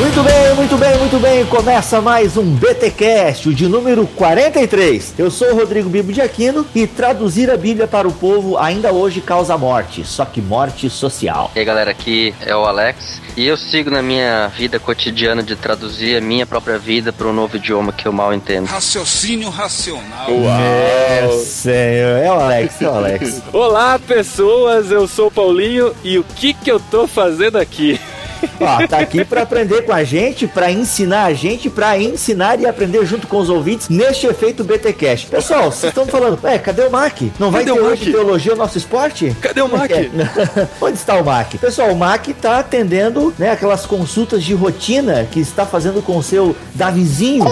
Muito bem, muito bem, muito bem. Começa mais um BTcast, o de número 43. Eu sou o Rodrigo Bibo de Aquino e traduzir a Bíblia para o povo ainda hoje causa morte, só que morte social. E aí, galera, aqui é o Alex e eu sigo na minha vida cotidiana de traduzir a minha própria vida para um novo idioma que eu mal entendo. Raciocínio racional. É, senhor. É o Alex, é o Alex. Olá, pessoas, eu sou o Paulinho e o que que eu tô fazendo aqui? Ó, tá aqui para aprender com a gente, para ensinar a gente, para ensinar e aprender junto com os ouvintes neste efeito BTcast. Pessoal, vocês estão falando, é, cadê o Mac? Não vai Cadê ter hoje teologia nosso esporte? Cadê o Mac? É. Onde está o Mac? Pessoal, o Mac tá atendendo, né, aquelas consultas de rotina que está fazendo com o seu Davizinho.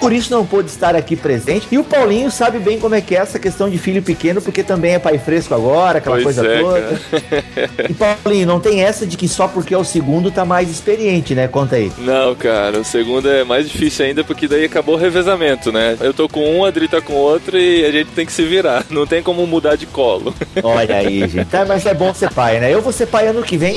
Por isso não pôde estar aqui presente. E o Paulinho sabe bem como é que é essa questão de filho pequeno, porque também é pai fresco agora, aquela Pois coisa é, toda. E Paulinho, não tem essa de que só porque é o segundo tá mais experiente, né? Conta aí. Não, cara, o segundo é mais difícil ainda porque daí acabou o revezamento, né? Eu tô com um, a Adri tá com outro e a gente tem que se virar. Não tem como mudar de colo. Olha aí, gente. Tá, mas é bom ser pai, né? Eu vou ser pai ano que vem.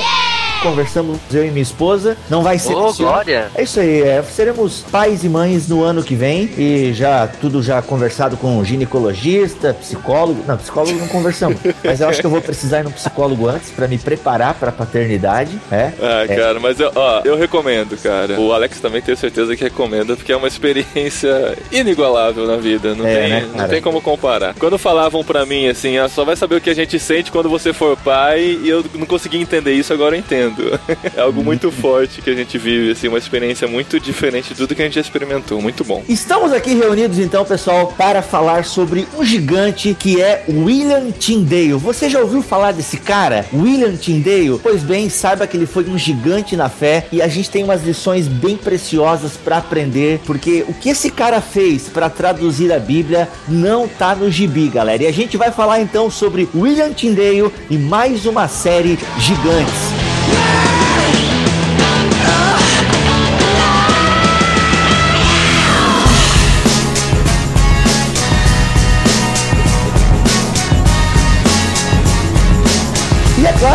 Conversamos eu e minha esposa. Não vai ser. Ô. Glória! É isso aí, é, seremos pais e mães no ano que vem e já tudo já conversado com ginecologista, psicólogo. Não, psicólogo não conversamos, mas eu acho que eu vou precisar ir no psicólogo antes pra me preparar pra paternidade, né? Ah, É. cara, mas eu, ó, eu recomendo, cara. O Alex também tenho certeza que recomenda, porque é uma experiência inigualável na vida. Não, É, tem, né, não tem como comparar. Quando falavam pra mim assim, ah, só vai saber o que a gente sente quando você for pai, e eu não conseguia entender isso, agora eu entendo. É algo muito forte que a gente vive, assim, uma experiência muito diferente de tudo que a gente já experimentou. Muito bom. Estamos aqui reunidos então, pessoal, para falar sobre um gigante que é William Tyndale. Você já ouviu falar desse cara, William Tyndale? Pois bem, saiba que ele foi um gigante na fé e a gente tem umas lições bem preciosas para aprender, porque o que esse cara fez para traduzir a Bíblia não tá no gibi, galera. E a gente vai falar então sobre William Tyndale e mais uma série Gigantes.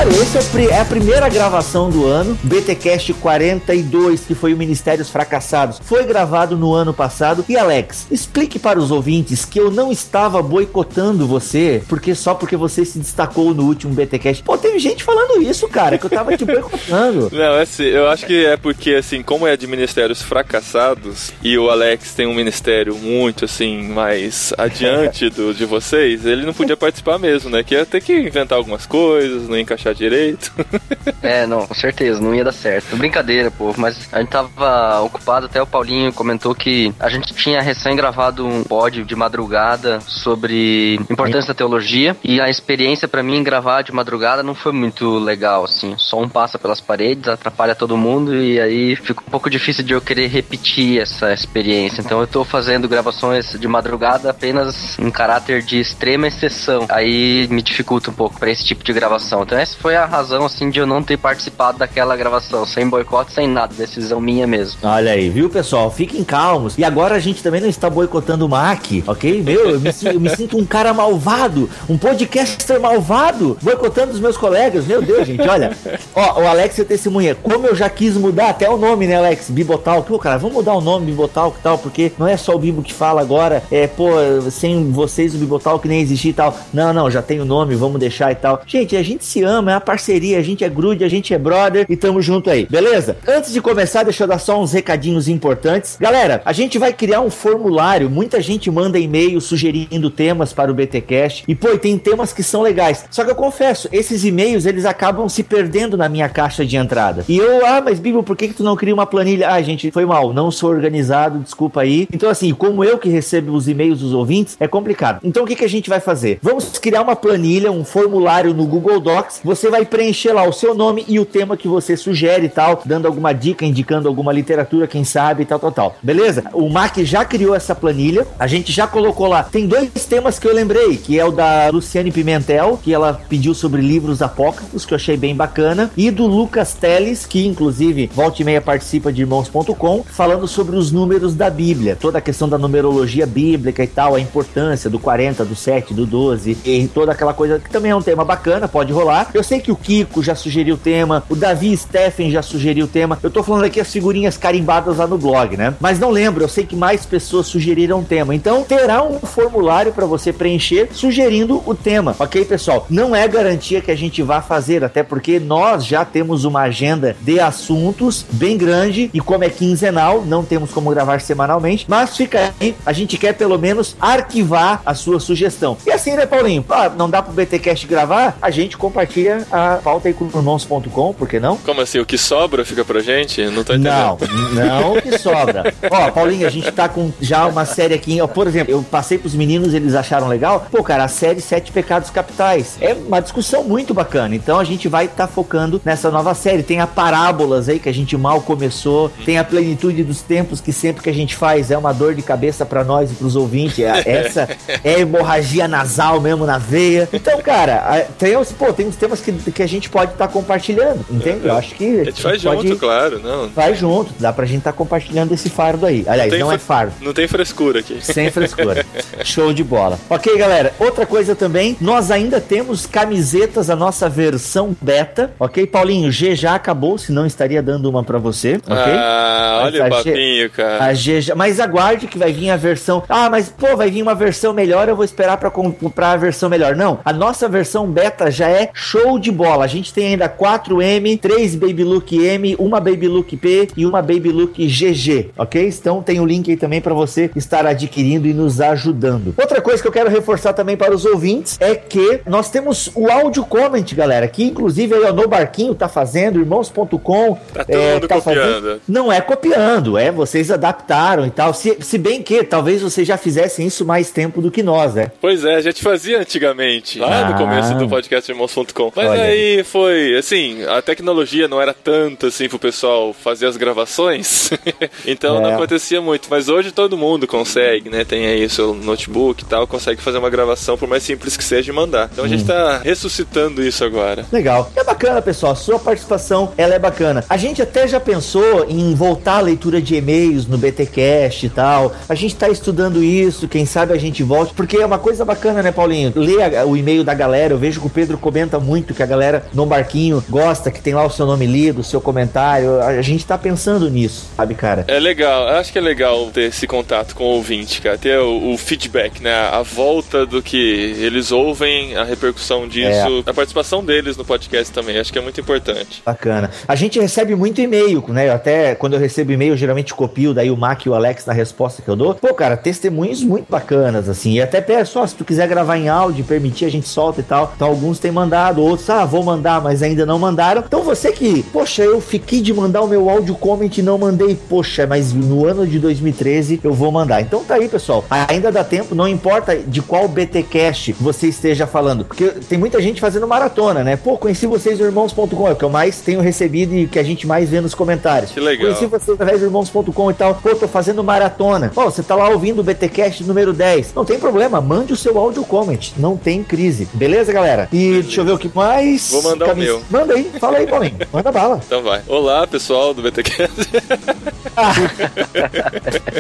Claro, essa é, é a primeira gravação do ano, BTcast 42, que foi o Ministérios Fracassados. Foi gravado no ano passado. E Alex, explique para os ouvintes que eu não estava boicotando você, porque só porque você se destacou no último BTcast. Pô, teve gente falando isso, cara, que eu tava te boicotando. Não, é assim, eu acho que é porque, assim, como é de ministérios fracassados e o Alex tem um ministério muito, assim, mais adiante do de vocês, ele não podia participar mesmo, né? Que ia ter que inventar algumas coisas, não encaixar direito. É, não, com certeza, não ia dar certo. Brincadeira, pô, mas a gente tava ocupado, até o Paulinho comentou que a gente tinha recém gravado um pod de madrugada sobre importância da teologia e a experiência pra mim gravar de madrugada não foi muito legal, assim. Só um passa pelas paredes, atrapalha todo mundo e aí fica um pouco difícil de eu querer repetir essa experiência. Então eu tô fazendo gravações de madrugada apenas em caráter de extrema exceção. Aí me dificulta um pouco pra esse tipo de gravação. Então essa foi a razão, assim, de eu não ter participado daquela gravação. Sem boicote, sem nada. Decisão minha mesmo. Olha aí, viu, pessoal? Fiquem calmos. E agora a gente também não está boicotando o Mac, ok? Meu, eu me, eu me sinto um cara malvado, um podcaster malvado, boicotando os meus colegas. Meu Deus, gente, olha. Ó, o Alex é testemunha. Como eu já quis mudar até o nome, né, Alex? Bibotalk. Pô, cara, vamos mudar o nome Bibotalk e tal, porque não é só o Bibo que fala agora. É, pô, sem vocês o Bibotalk nem existir e tal. Não, não, já tem o nome, vamos deixar e tal. Gente, a gente se ama, é uma parceria, a gente é grude, a gente é brother e tamo junto aí, beleza? Antes de começar, deixa eu dar só uns recadinhos importantes. Galera, a gente vai criar um formulário, muita gente manda e-mail sugerindo temas para o BTcast e pô, tem temas que são legais. Só que eu confesso, esses e-mails eles acabam se perdendo na minha caixa de entrada. E eu, ah, mas Bibo, por que que tu não cria uma planilha? Ah, gente, foi mal, não sou organizado, desculpa aí. Então assim, como eu que recebo os e-mails dos ouvintes, é complicado. Então o que que a gente vai fazer? Vamos criar uma planilha, um formulário no Google Docs box, você vai preencher lá o seu nome e o tema que você sugere e tal, dando alguma dica, indicando alguma literatura, quem sabe e tal, tal, tal. Beleza? O Mac já criou essa planilha, a gente já colocou lá. Tem dois temas que eu lembrei, que é o da Luciane Pimentel, que ela pediu sobre livros apócrifos, que eu achei bem bacana, e do Lucas Teles, que inclusive volta e meia participa de irmãos.com, falando sobre os números da Bíblia, toda a questão da numerologia bíblica e tal, a importância do 40, do 7, do 12, e toda aquela coisa que também é um tema bacana, pode rolar. Eu sei que o Kiko já sugeriu o tema, o Davi Steffen já sugeriu o tema. Eu tô falando aqui as figurinhas carimbadas lá no blog, né? Mas não lembro, eu sei que mais pessoas sugeriram o tema. Então terá um formulário para você preencher sugerindo o tema, ok, pessoal? Não é garantia que a gente vá fazer, até porque nós já temos uma agenda de assuntos bem grande e como é quinzenal, não temos como gravar semanalmente, mas fica aí, a gente quer pelo menos arquivar a sua sugestão. E assim, né, Paulinho? Ah, não dá pro BTcast gravar? A gente compartilha a pauta aí com irmãos.com, por que não? Como assim? O que sobra fica pra gente? Não tô entendendo. Não, não o que sobra. Ó, Paulinho, a gente tá com já uma série aqui, ó, por exemplo, eu passei pros meninos, eles acharam legal. Pô, cara, a série Sete Pecados Capitais. É uma discussão muito bacana. Então a gente vai estar tá focando nessa nova série. Tem a Parábolas aí, que a gente mal começou. Tem a Plenitude dos Tempos, que sempre que a gente faz é uma dor de cabeça para nós e pros ouvintes. É, essa é hemorragia nasal mesmo na veia. Então, cara, tem, pô, tem uns temas que, que a gente pode estar tá compartilhando, entende? Eu acho que. A gente faz junto, claro, não. Faz junto, dá pra gente estar tá compartilhando esse fardo aí. Aliás, não, não é fardo. Não tem frescura aqui. Sem frescura. Show de bola. Ok, galera. Outra coisa também, nós ainda temos camisetas, a nossa versão beta. Ok, Paulinho? G já acabou, senão estaria dando uma pra você. Ok? Ah, olha o papinho, cara. A G já... Mas aguarde que vai vir a versão. Ah, mas pô, vai vir uma versão melhor, eu vou esperar pra comprar a versão melhor. Não, a nossa versão beta já é show de bola. A gente tem ainda 4M, 3 Baby Look M, uma Baby Look P e uma Baby Look GG, ok? Então tem o link aí também para você estar adquirindo e nos ajudando. Outra coisa que eu quero reforçar também para os ouvintes é que nós temos o áudio comment, galera, que inclusive aí o No Barquinho tá fazendo, irmãos.com tá, é, tá copiando. Fazendo. Não é copiando, é vocês adaptaram e tal. Se, se bem que talvez vocês já fizessem isso mais tempo do que nós, né? Pois é, a gente fazia antigamente, lá ah. no começo do podcast irmãos.com. Mas Olha. aí foi, assim, a tecnologia não era tanto assim pro pessoal fazer as gravações, então é. não acontecia muito. Mas hoje todo mundo consegue, né? Tem aí o seu notebook e tal, consegue fazer uma gravação, por mais simples que seja, e mandar. Então a gente hum. tá ressuscitando isso agora. Legal. É bacana, pessoal. Sua participação, ela é bacana. A gente até já pensou em voltar a leitura de e-mails no BTcast e tal. A gente tá estudando isso, quem sabe a gente volte, porque é uma coisa bacana, né, Paulinho? Ler o e-mail da galera, eu vejo que o Pedro comenta muito que a galera no barquinho gosta, que tem lá o seu nome lido, o seu comentário. A gente tá pensando nisso, sabe, cara? É legal, acho que é legal ter esse contato com o ouvinte, cara. Ter o, o feedback, né? A volta do que eles ouvem, a repercussão disso, é. a participação deles no podcast também. Acho que é muito importante. Bacana. A gente recebe muito e-mail, né? Até quando eu recebo e-mail, eu geralmente copio daí o Mac e o Alex na resposta que eu dou. Pô, cara, testemunhos muito bacanas, assim. E até peço, só se tu quiser gravar em áudio, permitir, a gente solta e tal. Então alguns têm mandado, outros, ah, vou mandar, mas ainda não mandaram. Então você que, poxa, eu fiquei de mandar o meu áudio comment e não mandei, poxa, mas no ano de 2013 eu vou mandar. Então tá aí, pessoal. Ainda dá tempo, não importa de qual BTcast você esteja falando, porque tem muita gente fazendo maratona, né? Pô, conheci vocês irmãos.com, é o que eu mais tenho recebido e que a gente mais vê nos comentários. Que legal. Conheci vocês através do irmãos.com e tal. Pô, tô fazendo maratona. Pô, você tá lá ouvindo o BTcast número 10. Não tem problema, mande o seu áudio comment. Não tem crise. Beleza, galera? E Beleza. deixa eu ver o que mais. Vou mandar Camis... o meu. Manda aí, fala aí, Paulinho. Manda bala. Então vai. Olá, pessoal do BTcast.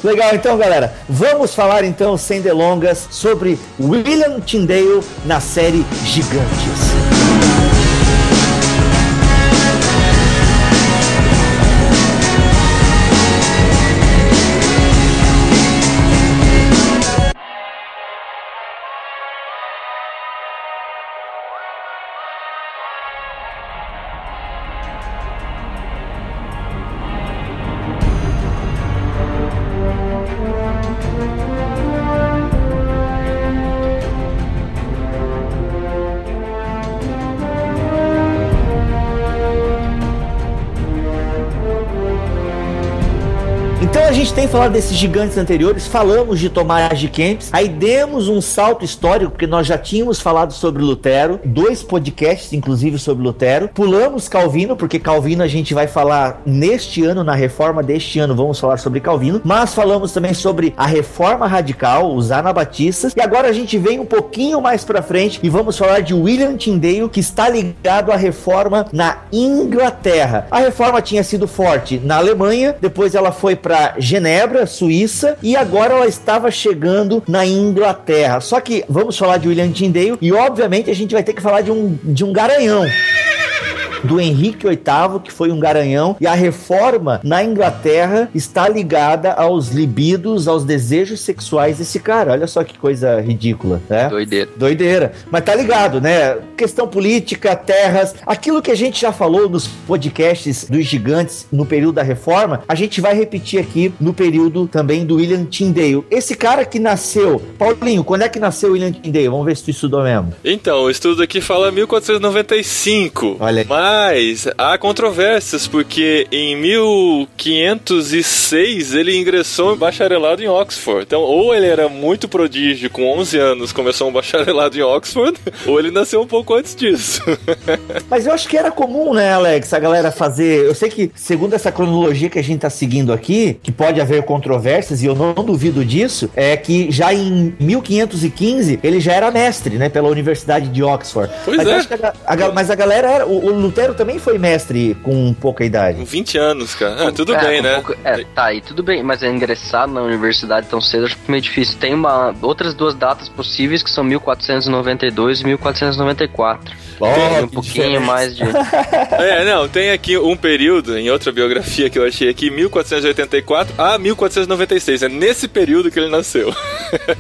Legal, então, galera. Vamos falar então, sem delongas, sobre William Tyndale na série Gigantes. Falado desses gigantes anteriores, falamos de Tomás de Kempis, aí demos um salto histórico, porque nós já tínhamos falado sobre Lutero, dois podcasts, inclusive, sobre Lutero. Pulamos Calvino, porque Calvino a gente vai falar neste ano, na reforma deste ano, vamos falar sobre Calvino, mas falamos também sobre a reforma radical, os anabatistas, e agora a gente vem um pouquinho mais para frente e vamos falar de William Tyndale, que está ligado à reforma na Inglaterra. A reforma tinha sido forte na Alemanha, depois ela foi para Genebra, Suíça, e agora ela estava chegando na Inglaterra. Só que vamos falar de William Tyndale e obviamente a gente vai ter que falar de um, de um garanhão do Henrique VIII, que foi um garanhão, e a reforma na Inglaterra está ligada aos libidos, aos desejos sexuais desse cara. Olha só que coisa ridícula, né? Doideira. Doideira. Mas tá ligado, né? Questão política, terras, aquilo que a gente já falou nos podcasts dos gigantes no período da reforma, a gente vai repetir aqui no período também do William Tyndale. Esse cara que nasceu, Paulinho, quando é que nasceu William Tyndale? Vamos ver se tu estudou mesmo. Então, o estudo aqui fala 1495. Olha aí. Mas há controvérsias, porque em 1506 ele ingressou em bacharelado em Oxford. Então, ou ele era muito prodígio, com 11 anos começou um bacharelado em Oxford, ou ele nasceu um pouco antes disso. Mas eu acho que era comum, né, Alex, a galera fazer. Eu sei que, segundo essa cronologia que a gente tá seguindo aqui, que pode haver controvérsias, e eu não duvido disso, é que já em 1515 ele já era mestre, né, pela Universidade de Oxford. Pois mas, é. a, a- mas a galera era. O, o Lutero também foi mestre com pouca idade. Com 20 anos, cara. Ah, tudo É, bem, um né? pouco- é, tá, aí tudo bem, mas ingressar na universidade tão cedo acho que é meio difícil. Tem uma, outras duas datas possíveis que são 1492 e 1494. Tem um pouquinho mais de. É, não, tem aqui um período, em outra biografia que eu achei aqui, 1484 a 1496. É nesse período que ele nasceu.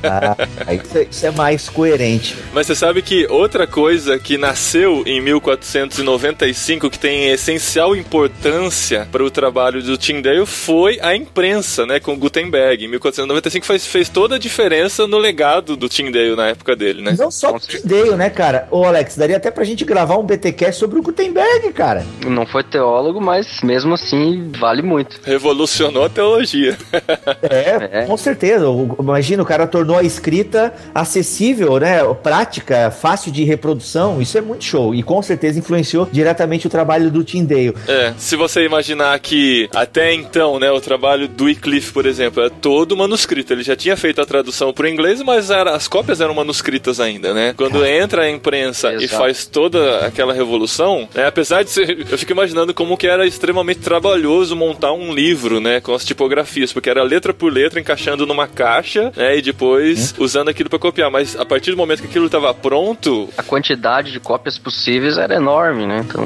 Ah, isso, é- isso é mais coerente. Mas você sabe que outra coisa que nasceu em 1495, que tem essencial importância para o trabalho do Tyndale, foi a imprensa, né, com Gutenberg. Em 1495 fez, fez toda a diferença no legado do Tyndale na época dele, né? Não só o Tyndale, né, cara? Ô, Alex, daria até pra gente gravar um BTcast sobre o Gutenberg, cara. Não foi teólogo, mas mesmo assim vale muito. Revolucionou a teologia. É, É. com certeza. Imagina, o cara tornou a escrita acessível, né? Prática, fácil de reprodução. Isso é muito show. E com certeza influenciou diretamente o trabalho do Tyndale. É, se você imaginar que até então, né, o trabalho do Wycliffe, por exemplo, é todo manuscrito. Ele já tinha feito a tradução para o inglês, mas era- as cópias eram manuscritas ainda, né? Quando entra a imprensa e Exato. faz toda aquela revolução, né, apesar de ser, eu fico imaginando como que era extremamente trabalhoso montar um livro, né, com as tipografias, porque era letra por letra encaixando numa caixa, né, e depois usando aquilo para copiar. Mas a partir do momento que aquilo estava pronto, A quantidade de cópias possíveis era enorme, né? Então.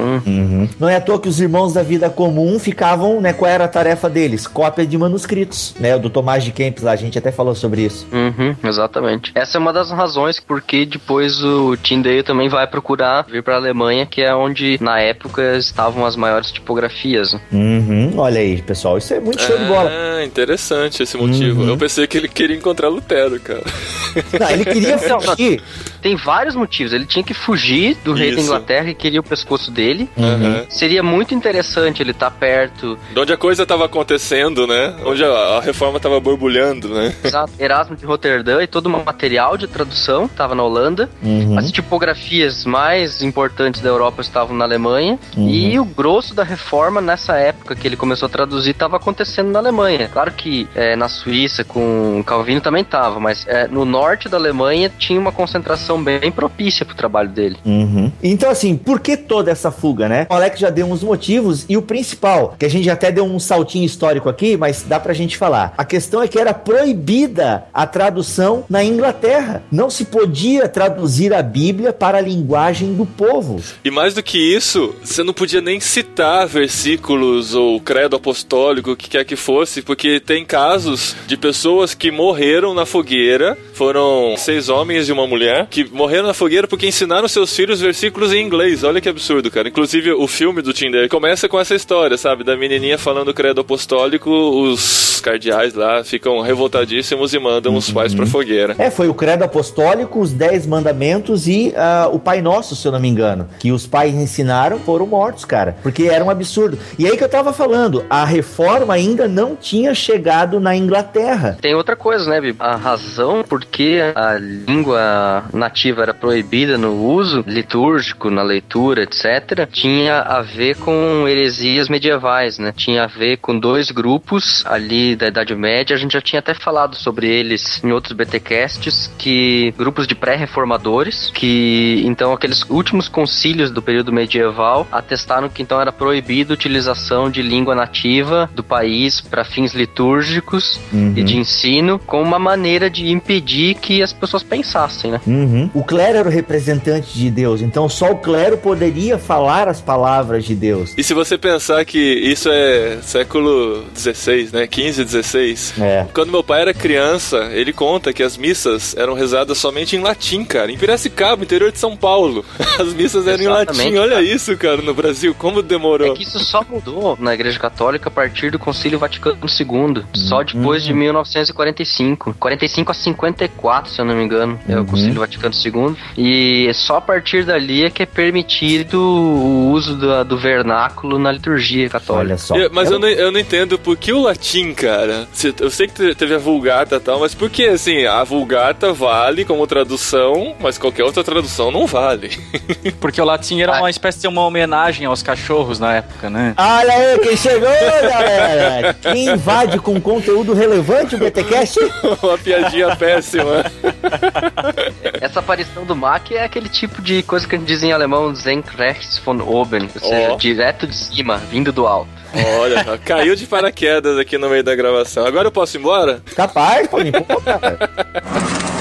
Não é à toa que os irmãos da vida comum ficavam, né? Qual era a tarefa deles? Cópia de manuscritos, né? O do Tomás de Kempis lá, a gente até falou sobre isso. Uhum, exatamente. Essa é uma das razões porque depois o Tyndale também vai procurar vir para a Alemanha, que é onde na época estavam as maiores tipografias. Uhum, olha aí, pessoal, isso é muito show de bola. Ah, interessante esse motivo. Uhum. Eu pensei que ele queria encontrar Lutero, cara. Não, ele queria fugir. Tem vários motivos. Ele tinha que fugir do rei da Isso. Inglaterra e queria o pescoço dele. Aham. Seria muito interessante ele estar perto. De onde a coisa tava acontecendo, né? Onde a, a reforma tava borbulhando, né? Exato. Erasmo de Roterdã e todo o material de tradução estava na Holanda. Uhum. As tipografias mais importantes da Europa estavam na Alemanha. Uhum. E o grosso da reforma, nessa época que ele começou a traduzir, estava acontecendo na Alemanha. Claro que é, na Suíça, com Calvino também estava, mas é, no norte da Alemanha tinha uma concentração bem propícia para o trabalho dele. Uhum. Então, assim, por que toda essa fuga, né? O Alex já deu uns motivos e o principal, que a gente até deu um saltinho histórico aqui, mas dá pra gente falar. A questão é que era proibida a tradução na Inglaterra. Não se podia traduzir a Bíblia para a linguagem do povo. E mais do que isso, você não podia nem citar versículos ou credo apostólico, o que quer que fosse, porque tem casos de pessoas que morreram na fogueira foram seis homens e uma mulher que morreram na fogueira porque ensinaram seus filhos versículos em inglês. Olha que absurdo, cara. Inclusive, o filme do Tinder começa com essa história, sabe? Da menininha falando o credo apostólico, os cardeais lá ficam revoltadíssimos e mandam os pais pra fogueira. É, foi o credo apostólico, os dez mandamentos e ah, o Pai Nosso, se eu não me engano, que os pais ensinaram, foram mortos, cara, porque era um absurdo. E aí que eu tava falando, a reforma ainda não tinha chegado na Inglaterra. Tem outra coisa, né, Bibi? A razão por que a língua nativa era proibida no uso litúrgico, na leitura, etc., tinha a ver com heresias medievais, né? Tinha a ver com dois grupos ali da Idade Média. A gente já tinha até falado sobre eles em outros BTcasts, que grupos de pré-reformadores, que então aqueles últimos concílios do período medieval atestaram que então era proibido a utilização de língua nativa do país para fins litúrgicos Uhum. e de ensino, como uma maneira de impedir que as pessoas pensassem, né? Uhum. O clero era o representante de Deus, então só o clero poderia falar as palavras de Deus. E se você pensar que isso é século XVI, né? 15, 16. É. Quando meu pai era criança, ele conta que as missas eram rezadas somente em latim, cara. Em Piracicaba, interior de São Paulo. As missas eram em Exatamente, latim. Olha cara. isso, cara, no Brasil. Como demorou. É que isso só mudou na Igreja Católica a partir do Concílio Vaticano II, só depois de 1945. 45 a 54, se eu não me engano, é o Concílio Vaticano II. E só a partir dali é que é permitido o uso do, do vernáculo na liturgia católica. Olha só. Eu- mas eu não, eu não entendo por que o latim, cara. Se- Eu sei que te- teve a Vulgata e tal, mas por que, assim, a Vulgata vale como tradução, mas qualquer outra tradução não vale? Porque o latim era uma espécie de uma homenagem aos cachorros na época, né? Olha aí quem chegou, galera! Quem invade com conteúdo relevante o BTcast? Uma piadinha péssima. Essa aparição do Mac é aquele tipo de coisa que a gente diz em alemão Senkrechts von oben, ou seja, Ó. direto de cima, vindo do alto. Olha, só, caiu de paraquedas aqui no meio da gravação. Agora eu posso ir embora? Capaz, pô, pô, cara.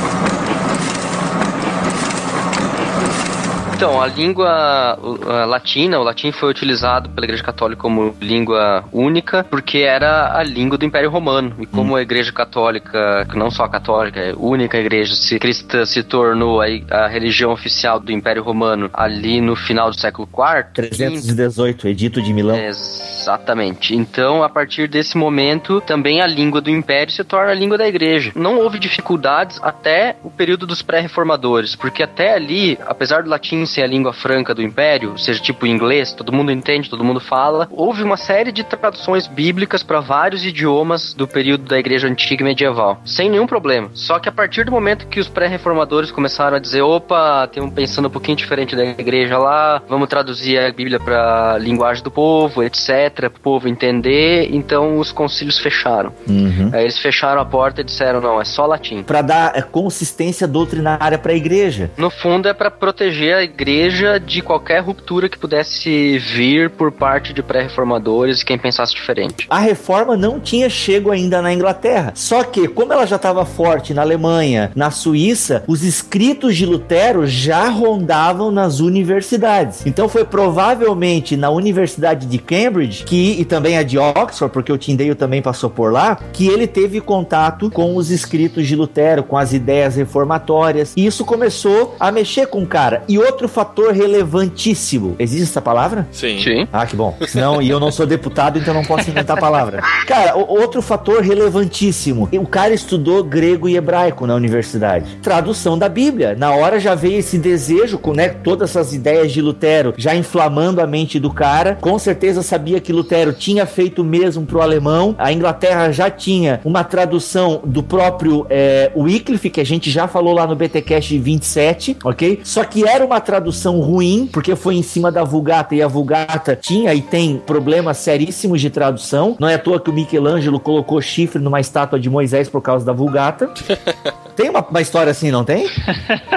Então, a língua latina, o latim foi utilizado pela Igreja Católica como língua única, porque era a língua do Império Romano. E como a Igreja Católica, não só a católica, é a única igreja se, cristã se tornou a, a religião oficial do Império Romano ali no final do século IV, 318, Edito de Milão. Exatamente. Então, a partir desse momento, também a língua do império se torna a língua da igreja. Não houve dificuldades até o período dos pré-reformadores, porque até ali, apesar do latim ser a língua franca do império, seja tipo inglês, todo mundo entende, todo mundo fala, houve uma série de traduções bíblicas para vários idiomas do período da igreja antiga e medieval, sem nenhum problema. Só que a partir do momento que os pré-reformadores começaram a dizer, opa, tem um pensando um pouquinho diferente da igreja lá, vamos traduzir a Bíblia para linguagem do povo, etc, para o povo entender, então os concílios fecharam. Uhum. Aí eles fecharam a porta e disseram, não, é só latim. Pra dar é, consistência doutrinária pra igreja. No fundo é para proteger a igreja de qualquer ruptura que pudesse vir por parte de pré-reformadores e quem pensasse diferente. A reforma não tinha chego ainda na Inglaterra. Só que, como ela já estava forte na Alemanha, na Suíça, os escritos de Lutero já rondavam nas universidades. Então foi provavelmente na Universidade de Cambridge, que e também a de Oxford, porque o Tyndale também passou por lá, que ele teve contato com os escritos de Lutero, com as ideias reformatórias. E isso começou a mexer com o cara. E outro fator relevantíssimo. Existe essa palavra? Sim. Sim. Ah, que bom. Senão, e eu não sou deputado, então não posso inventar palavra. Cara, o- outro fator relevantíssimo. O cara estudou grego e hebraico na universidade. Tradução da Bíblia. Na hora já veio esse desejo, com né, todas essas ideias de Lutero já inflamando a mente do cara. Com certeza sabia que Lutero tinha feito mesmo pro alemão. A Inglaterra já tinha uma tradução do próprio é, Wycliffe, que a gente já falou lá no BTcast 27, ok? Só que era uma tradução ruim, porque foi em cima da Vulgata e a Vulgata tinha e tem problemas seríssimos de tradução. Não é à toa que o Michelangelo colocou chifre numa estátua de Moisés por causa da Vulgata. Tem uma, uma história assim, não tem?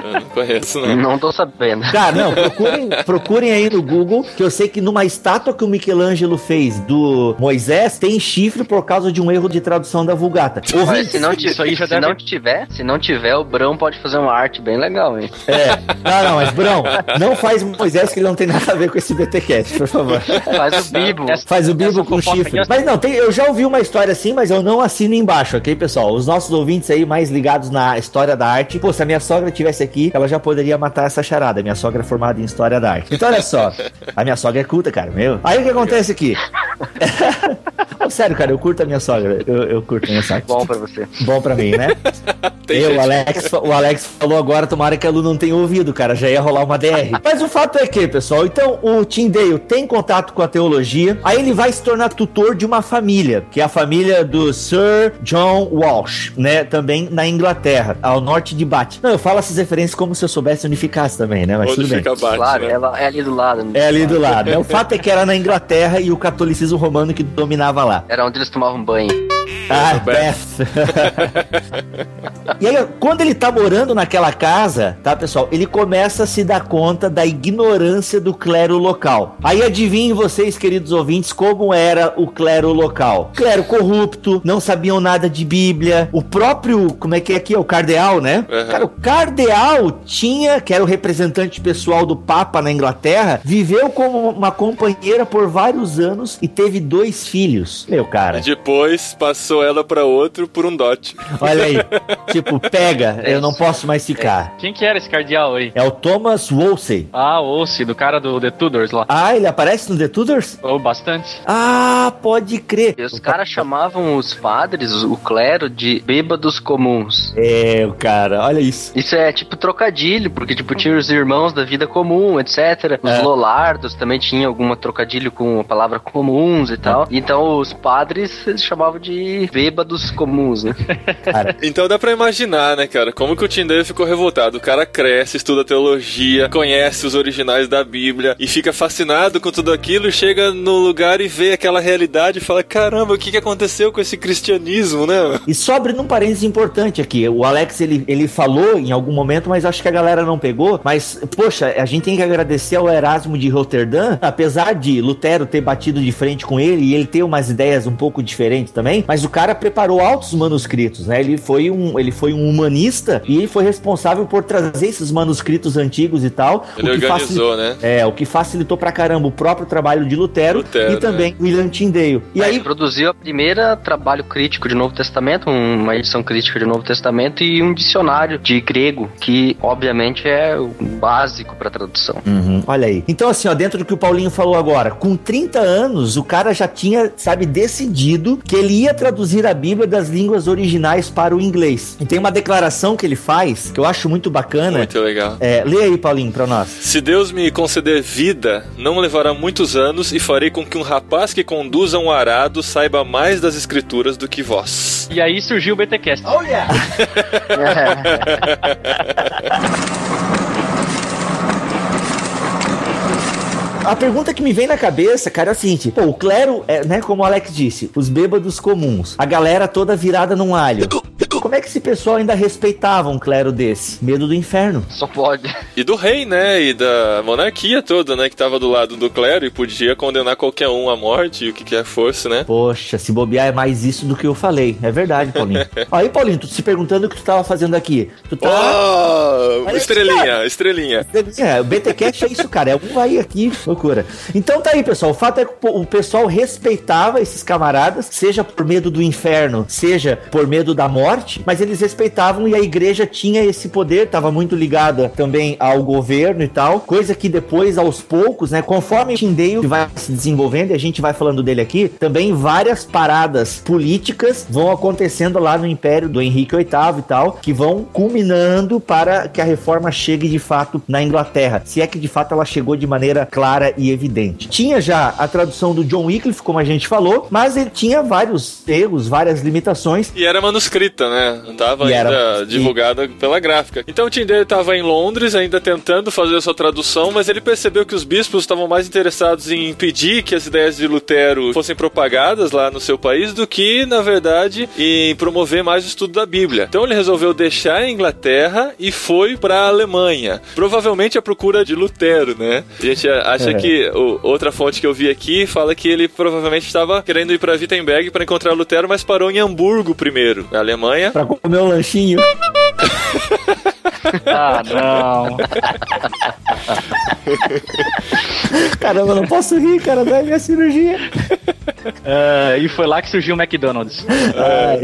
Eu não conheço, não. Não tô sabendo. Cara, não, procurem, procurem aí no Google, que eu sei que numa estátua que o Michelangelo fez do Moisés, tem chifre por causa de um erro de tradução da Vulgata. Ouvintes, se não, ti- Isso aí já se deve- não tiver, se não tiver, o Brão pode fazer uma arte bem legal, hein? É. Não, não, mas Brão, não faz Moisés que ele não tem nada a ver com esse BTcast, por favor. Faz o Bibo. Faz o bibo com chifre. Mas não, tem, eu já ouvi uma história assim, mas eu não assino embaixo, ok, pessoal? Os nossos ouvintes aí mais ligados na história da arte. Pô, se a minha sogra tivesse aqui, ela já poderia matar essa charada. Minha sogra é formada em história da arte. Então, olha só. A minha sogra é culta, cara, meu. Aí o que acontece aqui? Ô, Sério, cara, eu curto a minha sogra. Eu, eu curto a minha sogra. Bom pra você. Bom pra mim, né? Tem Eu, o Alex, o Alex falou agora, tomara que a Lu não tenha ouvido, cara, já ia rolar uma DR. Mas o fato é que, pessoal, então o Tim Dale tem contato com a teologia, aí ele vai se tornar tutor de uma família, que é a família do Sir John Walsh, né, também na Inglaterra, ao norte de Bath. Não, eu falo essas referências como se eu soubesse onde ficasse também, né, mas Onde tudo bem. Bate, Claro, né? ela é ali do lado. É ali do lado, né? O fato é que era na Inglaterra e o catolicismo romano que dominava Era onde eles tomavam banho. Ah, Beth. E aí, quando ele tá morando naquela casa, tá, pessoal? Ele começa a se dar conta da ignorância do clero local. Aí adivinhem vocês, queridos ouvintes, como era o clero local. Clero corrupto, não sabiam nada de Bíblia. O próprio, como é que é aqui? É o cardeal, né? Uhum. Cara, o cardeal tinha, que era o representante pessoal do Papa na Inglaterra, viveu como uma companheira por vários anos e teve dois filhos. Meu cara. Depois passou ela pra outro por um dote. Olha aí. tipo, pega, eu não posso mais ficar. Quem que era esse cardeal aí? É o Thomas Wolsey. Ah, o Ossi, do cara do The Tudors lá. Ah, ele aparece no The Tudors? Oh, bastante. Ah, pode crer. E os caras chamavam os padres, o clero, de bêbados comuns. É, o cara, olha isso. Isso é tipo trocadilho, porque tipo tinha os irmãos da vida comum, etc. Os É. lolardos também tinham alguma trocadilho com a palavra comuns e tal. Então os padres eles chamavam de bêbados comuns, né? Cara, Então dá pra imaginar, né, cara, como que o Tim Dale ficou revoltado. O cara cresce, estuda teologia, conhece os originais da Bíblia e fica fascinado com tudo aquilo e chega no lugar e vê aquela realidade e fala: caramba, o que, que aconteceu com esse cristianismo, né? E só abrindo um parênteses importante aqui. O Alex, ele, ele falou em algum momento, mas acho que a galera não pegou. Mas, poxa, a gente tem que agradecer ao Erasmo de Roterdã, apesar de Lutero ter batido de frente com ele e ele ter umas ideias um pouco diferentes também, mas o cara preparou altos manuscritos, né? Ele foi um, ele foi um humanista e ele foi responsável por trazer esses manuscritos antigos e tal. Ele o que organizou, né? É, o que facilitou pra caramba o próprio trabalho de Lutero, Lutero, e também William Tyndale. E Aí aí, produziu a primeira trabalho crítico de Novo Testamento, uma edição crítica de Novo Testamento e um dicionário de grego, que obviamente é o básico para tradução. Uhum, olha aí. Então, assim, ó, dentro do que o Paulinho falou agora, com 30 anos, o cara já tinha, sabe, decidido que ele ia traduzir a Bíblia das línguas originais para o inglês. E tem uma declaração que ele faz, que eu acho muito bacana. Muito legal. É, lê aí, Paulinho, pra nós. Se Deus me conceder vida, não levará muitos anos e farei com que um rapaz que conduza um arado saiba mais das escrituras do que vós. E aí surgiu o BTcast. Oh, yeah! A pergunta que me vem na cabeça, cara, é a seguinte: pô, o clero, é, né, como o Alex disse, os bêbados comuns, a galera toda virada num alho. Como é que esse pessoal ainda respeitava um clero desse? Medo do inferno. Só pode. E do rei, né? E da monarquia toda, né? Que tava do lado do clero e podia condenar qualquer um à morte, o que quer fosse, né? Poxa, se bobear é mais isso do que eu falei. É verdade, Paulinho. Aí, Paulinho, tu se perguntando o que tu tava fazendo aqui. Tu tá. Oh, estrelinha, estrelinha. É, o BTCast é isso, cara. É um aí aqui, loucura. Então tá aí, pessoal. O fato é que o pessoal respeitava esses camaradas, seja por medo do inferno, seja por medo da morte, mas eles respeitavam e a igreja tinha esse poder, estava muito ligada também ao governo e tal, coisa que depois, aos poucos, né, conforme o Tyndale vai se desenvolvendo, e a gente vai falando dele aqui, também várias paradas políticas vão acontecendo lá no Império do Henrique VIII e tal, que vão culminando para que a reforma chegue de fato na Inglaterra, se é que de fato ela chegou de maneira clara e evidente. Tinha já a tradução do John Wycliffe, como a gente falou, mas ele tinha vários erros, várias limitações, E era manuscrita, né? Não tava E ainda era- divulgada pela gráfica. Então o Dale tava em Londres, ainda tentando fazer a sua tradução, mas ele percebeu que os bispos estavam mais interessados em impedir que as ideias de Lutero fossem propagadas lá no seu país do que, na verdade, em promover mais o estudo da Bíblia. Então ele resolveu deixar a Inglaterra e foi para a Alemanha. Provavelmente à procura de Lutero, né? A gente acha É. que o- outra fonte que eu vi aqui fala que ele provavelmente estava querendo ir para Wittenberg para encontrar Lutero, mas parou em Hamburgo primeiro, na Alemanha. Para comer um lanchinho. Ah, não. Caramba, eu não posso rir, cara, da minha cirurgia. Ah, e foi lá que surgiu o McDonald's. Ai.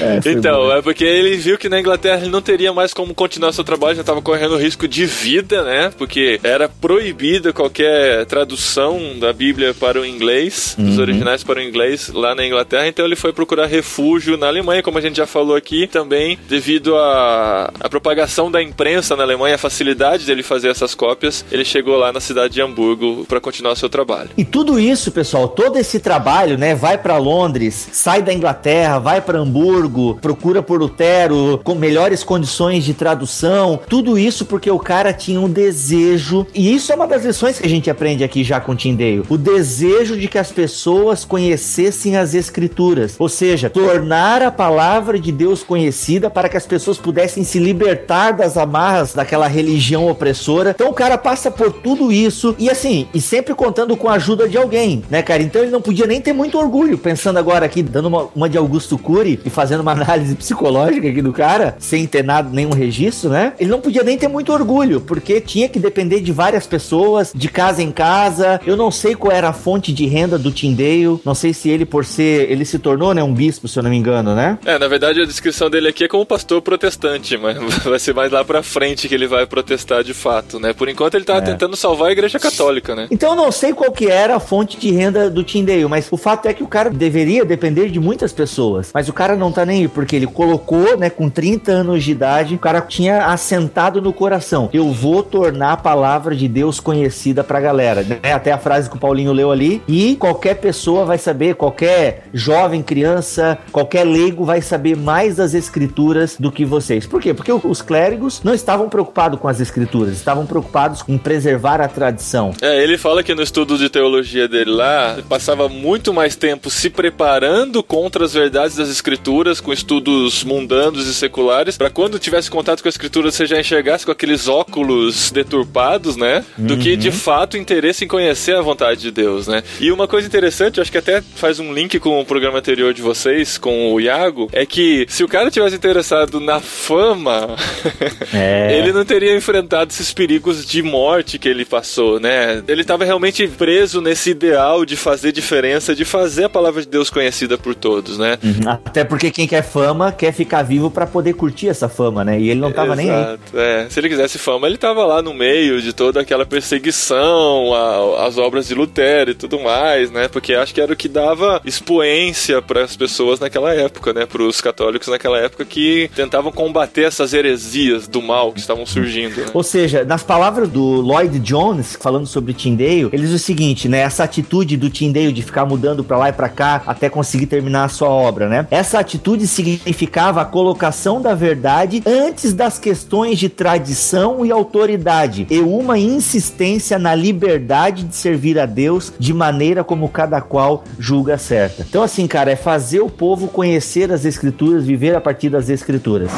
É, Então, bom. é porque ele viu que na Inglaterra ele não teria mais como continuar seu trabalho, já estava correndo risco de vida, né? Porque era proibida qualquer tradução da Bíblia para o inglês, dos originais para o inglês lá na Inglaterra, então ele foi procurar refúgio na Alemanha, como a gente já falou aqui, também devido à à propagação da imprensa na Alemanha, a facilidade dele fazer essas cópias, ele chegou lá na cidade de Hamburgo para continuar seu trabalho. E tudo isso, pessoal, todo esse trabalho, né, vai pra Londres, sai da Inglaterra, vai pra Hamburgo, procura por Lutero com melhores condições de tradução, tudo isso porque o cara tinha um desejo, e isso é uma das lições que a gente aprende aqui já com o Tyndale, o desejo de que as pessoas conhecessem as escrituras, ou seja, tornar a palavra de Deus conhecida para que as pessoas pudessem se libertar das amarras daquela religião opressora. Então o cara passa por tudo isso e assim, e sempre contando com a ajuda de alguém, né, cara? Então ele não podia nem ter muito orgulho, pensando agora aqui, dando uma, uma de Augusto Cury e fazendo uma análise psicológica aqui do cara, sem ter nada, nenhum registro, né? Ele não podia nem ter muito orgulho, porque tinha que depender de várias pessoas, de casa em casa. Eu não sei qual era a fonte de renda do Tyndale, não sei se ele, por ser, ele se tornou, né, um bispo, se eu não me engano, né? É, na verdade a descrição dele aqui é como pastor protestante, mas vai ser mais lá pra frente que ele vai protestar de fato, né? Por enquanto ele tava É. tentando salvar a igreja católica, né? Então eu não sei qual que era a fonte de renda do Tyndale, mas o fato é que o cara deveria depender de muitas pessoas. Mas o cara não tá nem aí, porque ele colocou, né, com 30 anos de idade, o cara tinha assentado no coração. Eu vou tornar a palavra de Deus conhecida pra galera, né? Até a frase que o Paulinho leu ali. E qualquer pessoa vai saber, qualquer jovem, criança, qualquer leigo vai saber mais das escrituras do que vocês. Por quê? Porque os clérigos não estavam preocupados com as escrituras, estavam preocupados em preservar a tradição. É, ele fala que no estudo de teologia dele lá, passava muito mais tempo se preparando contra as verdades das escrituras, com estudos mundanos e seculares, pra quando tivesse contato com a escritura você já enxergasse com aqueles óculos deturpados, né? Do que de fato interesse em conhecer a vontade de Deus, né? E uma coisa interessante, eu acho que até faz um link com o programa anterior de vocês, com o Iago, é que se o cara tivesse interessado na fama, É. ele não teria enfrentado esses perigos de morte que ele passou, né? Ele estava realmente preso nesse ideal de fazer diferença, de fazer a palavra de Deus conhecida por todos, né? Até porque quem quer fama quer ficar vivo pra poder curtir essa fama, né? E ele não tava nem aí. Exato, é. Se ele quisesse fama, ele tava lá no meio de toda aquela perseguição às obras de Lutero e tudo mais, né? Porque acho que era o que dava expoência para as pessoas naquela época, né? Para os católicos naquela época que tentavam combater essas heresias do mal que estavam surgindo. Né? Ou seja, nas palavras do Lloyd Jones, falando sobre Tyndale, ele diz o seguinte, né? Essa atitude do Tyndale de ficar mudando pra lá e pra cá até conseguir terminar a sua obra, né? Essa atitude significava a colocação da verdade antes das questões de tradição e autoridade e uma insistência na liberdade de servir a Deus de maneira como cada qual julga certa. Então assim, cara, é fazer o povo conhecer as escrituras, viver a partir das escrituras.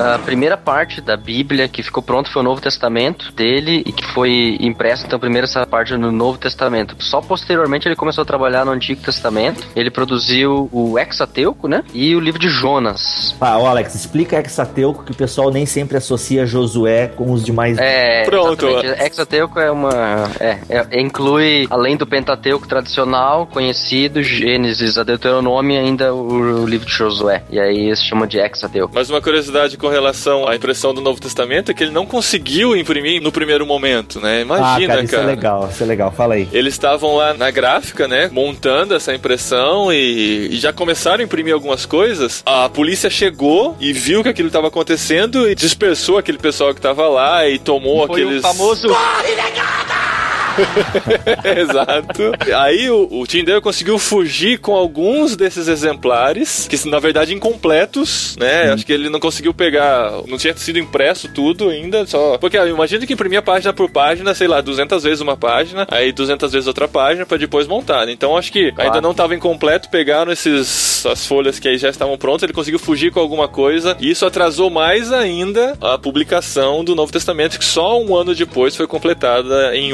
A primeira parte da Bíblia que ficou pronta foi o Novo Testamento dele e que foi impressa, então, primeiro essa parte no Novo Testamento. Só posteriormente ele começou a trabalhar no Antigo Testamento. Ele produziu o Exateuco, né? E o livro de Jonas. Ah, ô Alex, explica Hexateuco que o pessoal nem sempre associa Josué com os demais. É, Pronto. exatamente. Exateuco é uma. É, é- inclui, além do Pentateuco tradicional, conhecido, Gênesis, a Deuteronômio ainda o, o livro de Josué. E aí eles chamam de Exateuco. Mas uma curiosidade com relação à impressão do Novo Testamento é que ele não conseguiu imprimir no primeiro momento, né? ah, Imagina, cara, isso é legal, isso é legal, fala aí. Eles estavam lá na gráfica, né, montando essa impressão e, e já começaram a imprimir algumas coisas. A polícia chegou e viu que aquilo estava acontecendo e dispersou aquele pessoal que estava lá e tomou Foi aqueles. o famoso. Exato. Aí o, o Tyndale conseguiu fugir com alguns desses exemplares, que na verdade incompletos, né? Acho que ele não conseguiu pegar, não tinha sido impresso tudo ainda, só. Porque ah, imagina que imprimia página por página, sei lá, 200 vezes uma página, aí 200 vezes outra página pra depois montar. né? Então acho que ainda não estava incompleto, pegaram esses as folhas que aí já estavam prontas, ele conseguiu fugir com alguma coisa, e isso atrasou mais ainda a publicação do Novo Testamento, que só um ano depois foi completada em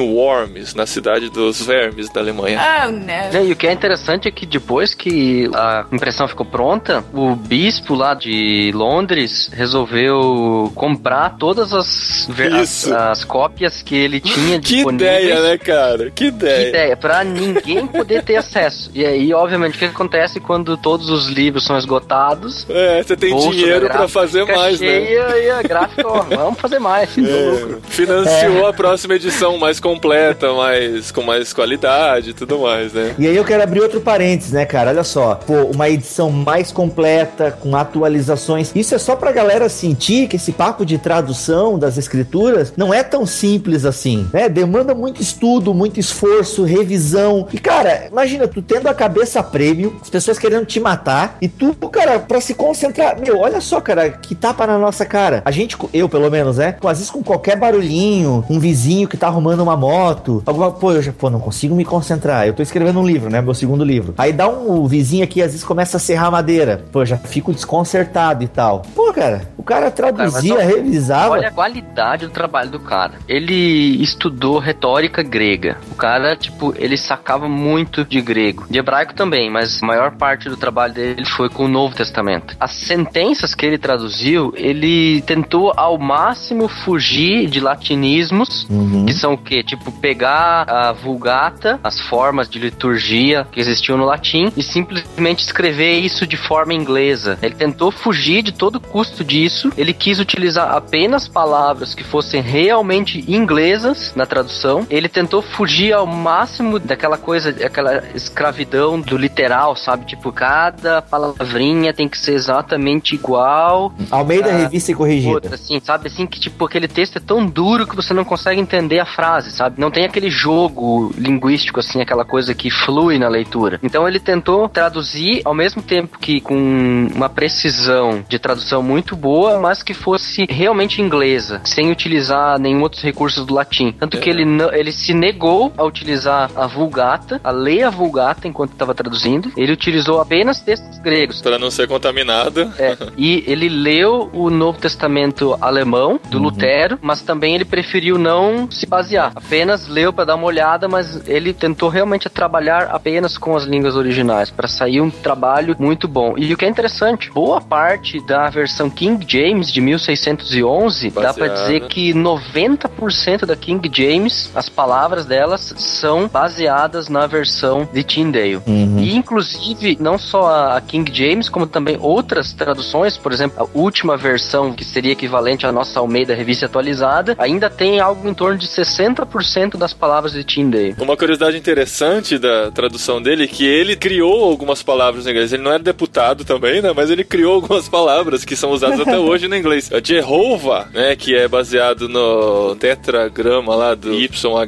Worms, na cidade dos vermes da Alemanha. Oh, no. E o que é interessante é que depois que a impressão ficou pronta, o bispo lá de Londres resolveu comprar todas as, as, as cópias que ele tinha Que disponíveis. ideia, né, cara? Que Que ideia. ideia, pra ninguém poder ter acesso. E aí, obviamente, o que acontece quando todos os livros são esgotados? É, você tem dinheiro gráfica fazer mais, né? cheia E a gráfica, ó, vamos fazer mais. É, financiou a próxima edição mais completa, mais, com mais qualidade e tudo mais, né? E aí eu quero abrir outro parênteses, né, cara? Olha só, pô, uma edição mais completa, com atualizações. Isso é só pra galera sentir que esse papo de tradução das escrituras não é tão simples assim, né? Demanda muito estudo, muito esforço, revisão. E, cara, imagina, tu tendo a cabeça prêmio, as pessoas querendo te matar, e tu, cara, pra se concentrar. Meu, olha só, cara, que tapa na nossa cara. A gente, eu pelo menos, né? Às vezes com qualquer barulhinho, um vizinho que tá arrumando uma moto, alguma, pô, eu já, pô, não consigo me concentrar. Eu tô escrevendo um livro, né? Meu segundo livro. Aí dá um o vizinho aqui, às vezes começa a serrar madeira. Pô, já fico desconcertado e tal. Pô, cara, o cara traduzia, Cara, olha- revisava. Olha a qualidade do trabalho do cara. Ele estudou retórica grega. O cara, tipo, ele sacava muito de grego. De hebraico também, mas a maior parte do trabalho dele foi com o Novo Testamento. As sentenças que ele traduziu, ele tentou ao máximo fugir de latinismos, Uhum. que são o quê? Tipo, pegar a Vulgata, as formas de liturgia que existiam no latim, e simplesmente escrever isso de forma inglesa. Ele tentou fugir de todo custo disso, ele quis utilizar apenas palavras que fossem realmente inglesas na tradução. Ele tentou fugir ao máximo daquela coisa, aquela escravidão do literal, sabe? Tipo, cada palavrinha tem que ser exatamente igual Almeida Ah, Revista e Corrigida. outra, assim, sabe? Assim, que tipo, aquele texto é tão duro que você não consegue entender a frase, sabe? Não tem aquele jogo linguístico, assim, aquela coisa que flui na leitura. Então ele tentou traduzir ao mesmo tempo que com uma precisão de tradução muito boa, mas que fosse realmente inglesa, sem utilizar nenhum outros recursos do latim. Tanto que ele, não- ele se negou a utilizar a Vulgata, a ler a Vulgata enquanto estava traduzindo. Ele utilizou apenas textos gregos. Pra não ser contaminado. É, e ele leu o Novo Testamento alemão do Lutero, mas também ele preferiu não se basear. Apenas leu para dar uma olhada, mas ele tentou realmente trabalhar apenas com as línguas originais para sair um trabalho muito bom. E o que é interessante, boa parte da versão King James de 1611 dá para Baseada. dizer que 90% da King James, as palavras delas são baseadas na versão de Tyndale. Uhum. E inclusive, não só a King James, como também outras traduções, por exemplo, a última versão, que seria equivalente à nossa Almeida Revista Atualizada, ainda tem algo em torno de 60% das palavras de Tyndale. Uma curiosidade interessante da tradução dele é que ele criou algumas palavras em inglês. Ele não era deputado também, né? Mas ele criou algumas palavras que são usadas até hoje no inglês. A Jehovah, né? Que é baseado no tetragrama lá do YHWH,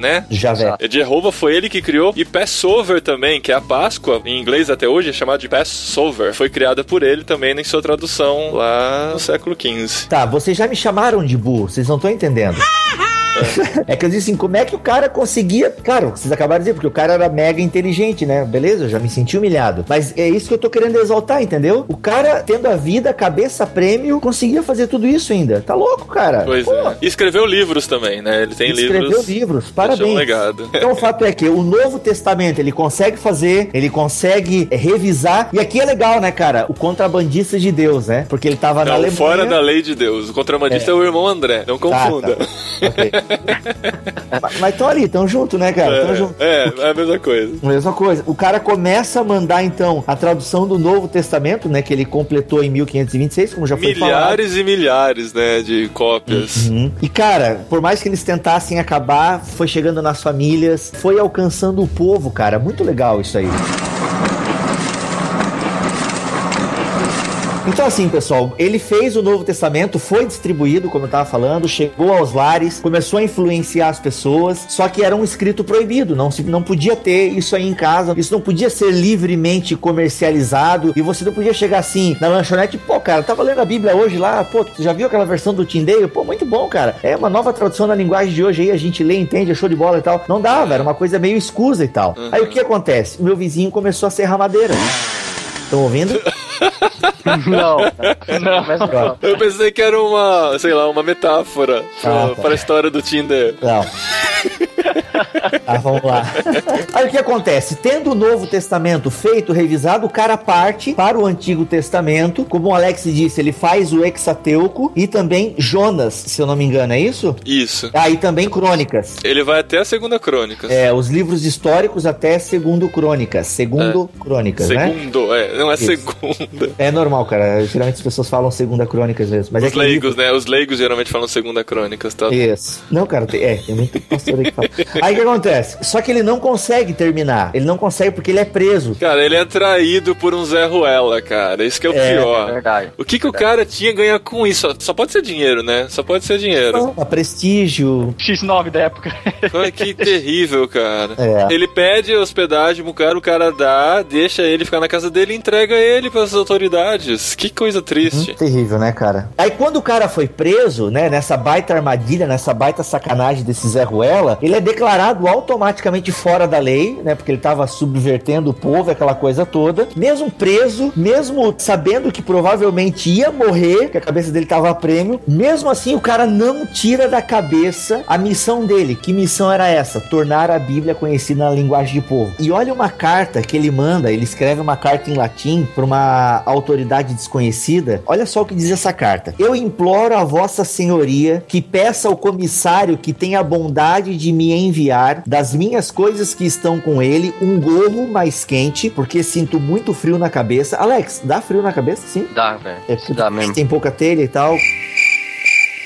né? Javé. É Jehovah foi ele que criou. E Passover também, que é a Páscoa, em inglês até hoje é chamado de Passover. Foi criada por ele também em sua tradução lá no século XV. Tá, vocês já me chamaram de burro, vocês não estão entendendo. É que eu disse assim, como é que o cara conseguia. Claro, vocês acabaram de dizer, porque o cara era mega inteligente, né? Beleza, eu já me senti humilhado. Mas é isso que eu tô querendo exaltar, entendeu? O cara, tendo a vida, cabeça prêmio, conseguia fazer tudo isso ainda. Tá louco, cara? Pois Pô, é. E escreveu livros também, né? Ele tem Escreveu livros. livros, Deixou parabéns. um legado. Então o fato é que o Novo Testamento ele consegue fazer, ele consegue é, revisar. E aqui é legal, né, cara? O contrabandista de Deus, né? Porque ele tava na Não, Alemanha. fora da lei de Deus. O contrabandista é, o irmão André. Não confunda. Tá, tá. Ok. Mas- estão ali, estão junto, né, cara? Estão junto. É, é a mesma coisa. Mesma coisa. O cara começa a mandar, então, a tradução do Novo Testamento, né? Que ele completou em 1526, como já foi falado. Milhares e milhares, né, de cópias. Uhum. E cara, por mais que eles tentassem acabar, foi chegando nas famílias, foi alcançando o povo, cara. Muito legal isso aí. Então, assim, pessoal, ele fez o Novo Testamento, foi distribuído, como eu tava falando, chegou aos lares, começou a influenciar as pessoas, só que era um escrito proibido, não, se, não podia ter isso aí em casa, isso não podia ser livremente comercializado, e você não podia chegar assim na lanchonete, pô, cara, tava lendo a Bíblia hoje lá, pô, já viu aquela versão do Tindeio? Pô, muito bom, cara. É uma nova tradução na linguagem de hoje aí, a gente lê, entende, é show de bola e tal. Não dava, era uma coisa meio escusa e tal. Aí o que acontece? O meu vizinho começou a serrar madeira. Estão ouvindo? Não, não, mas não. Eu pensei que era uma, sei lá, uma metáfora pra, Ah, tá. para a história do Tinder. Não. Ah, vamos lá. Aí o que acontece? Tendo o Novo Testamento feito, revisado, o cara parte para o Antigo Testamento. Como o Alex disse, ele faz o Hexateuco e também Jonas, se eu não me engano, é isso? Isso. Ah, e também Crônicas. Ele vai até a segunda crônica. É, os livros históricos até segundo Crônicas. Segundo Crônicas, né? Segundo, é, não é Isso. segunda. É normal, cara. Geralmente as pessoas falam segunda Crônicas mesmo. Mas é Os que leigos, né? Os leigos geralmente falam segunda crônicas, tá? Isso. Não, cara, tem, é, tem muito pastor aí que fala. Aí o que acontece? Só que ele não consegue terminar. Ele não consegue porque ele é preso. Cara, ele é traído por um Zé Ruela, cara. Isso que é o É, É pior. verdade. O que, que o cara tinha a ganhar com isso? Só- pode ser dinheiro, né? Só pode ser dinheiro. A prestígio. X9 da época. Que terrível, cara. É. Ele pede hospedagem pro cara, o cara dá, deixa ele ficar na casa dele e entrega ele pras autoridades. Que coisa triste. Terrível, né, cara? Aí quando o cara foi preso, né, nessa baita armadilha, nessa baita sacanagem desse Zé Ruela, ele é declarado automaticamente fora da lei, né, porque ele tava subvertendo o povo, aquela coisa toda. Mesmo preso, mesmo sabendo que provavelmente ia morrer, que a cabeça dele tava a prêmio, mesmo assim o cara não tira da cabeça a missão dele. Que missão era essa? Tornar a Bíblia conhecida na linguagem de povo. E olha uma carta que ele manda, ele escreve uma carta em latim para uma autoridade desconhecida. Olha só o que diz essa carta. Eu imploro a vossa senhoria que peça ao comissário que tenha a bondade de me enviar das minhas coisas que estão com ele um gorro mais quente, porque sinto muito frio na cabeça. Alex, dá frio na cabeça? Sim. Dá, velho. É Dá mesmo. tem pouca telha e tal.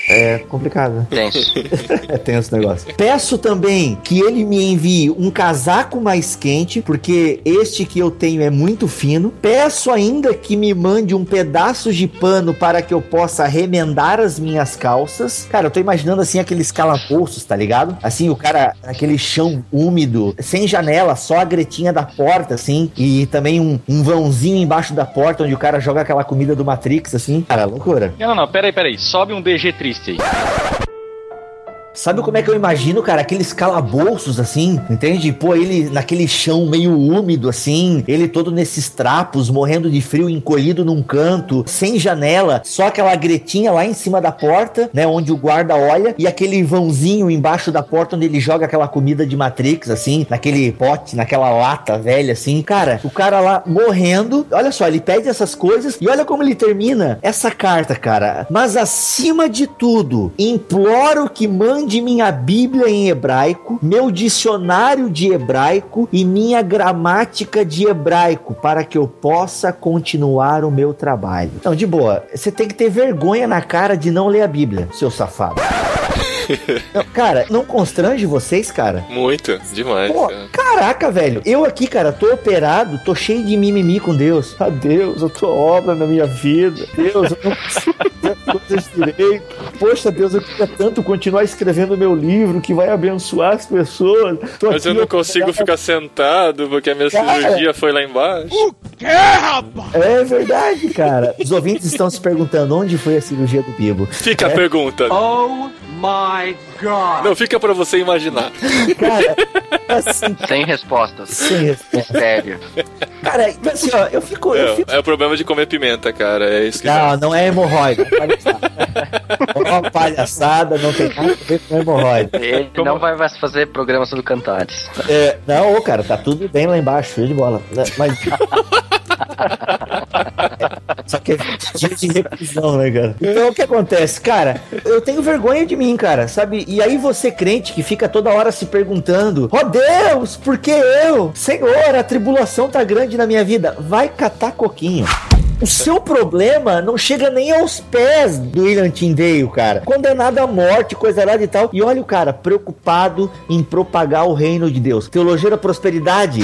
É complicado, né? Tenso. É tenso o negócio. Peço também que ele me envie um casaco mais quente, porque este que eu tenho é muito fino. Peço ainda que me mande um pedaço de pano para que eu possa remendar as minhas calças. Cara, eu tô imaginando assim aqueles calabouços, tá ligado? Assim, o cara, aquele chão úmido, sem janela, só a gretinha da porta, assim, e também um, um vãozinho embaixo da porta onde o cara joga aquela comida do Matrix, assim. Cara, loucura. Não, não, não, peraí, peraí. Sobe um DG triste. Sabe como é que eu imagino, cara? Aqueles calabouços, assim, entende? Pô, ele naquele chão meio úmido, assim, ele todo nesses trapos, morrendo de frio, encolhido num canto, sem janela, só aquela gretinha lá em cima da porta, né? Onde o guarda olha, e aquele vãozinho embaixo da porta onde ele joga aquela comida de Matrix, assim, naquele pote, naquela lata velha, assim. Cara, o cara lá morrendo, olha só, ele pede essas coisas e olha como ele termina essa carta, cara. Mas acima de tudo, imploro que mande minha Bíblia em hebraico, meu dicionário de hebraico e minha gramática de hebraico para que eu possa continuar o meu trabalho. Então, de boa, você tem que ter vergonha na cara de não ler a Bíblia, seu safado. Não, cara, não constrange vocês, cara? Muito, demais. Pô, cara. caraca, velho. Eu aqui, cara, tô operado, tô cheio de mimimi com Deus. Ah, Deus, a tua obra na minha vida. Deus, eu não consigo fazer as coisas direito. Poxa, Deus, eu queria tanto continuar escrevendo meu livro que vai abençoar as pessoas. Tô Mas eu não consigo operado. ficar sentado porque a minha Cara. cirurgia foi lá embaixo. É verdade, cara. Os ouvintes estão se perguntando onde foi a cirurgia do Bibo. Fica a pergunta. Oh my god! Não, fica pra você imaginar. Cara, assim, Sem respostas. sem resposta. Sério. Cara, assim, ó, eu fico. Eu fico É, é o problema de comer pimenta, cara. É isso que Não, não é hemorroida. é palhaçada. É uma palhaçada, não tem nada a ver com hemorroida. Ele não vai mais fazer programa sobre cantares. É, não, ô, cara, tá tudo bem lá embaixo, show de bola. Mas. Só que é dia de reclusão, né, cara? Então o que acontece? Cara, eu tenho vergonha de mim, cara, sabe? E aí você, crente, que fica toda hora se perguntando: Ó Deus, por que eu? Senhor, a tribulação tá grande na minha vida. Vai catar coquinho. O seu problema não chega nem aos pés do William Tyndale, cara. Condenado à morte, coisa lá e tal. E olha o cara, preocupado em propagar o reino de Deus. Teologia da prosperidade.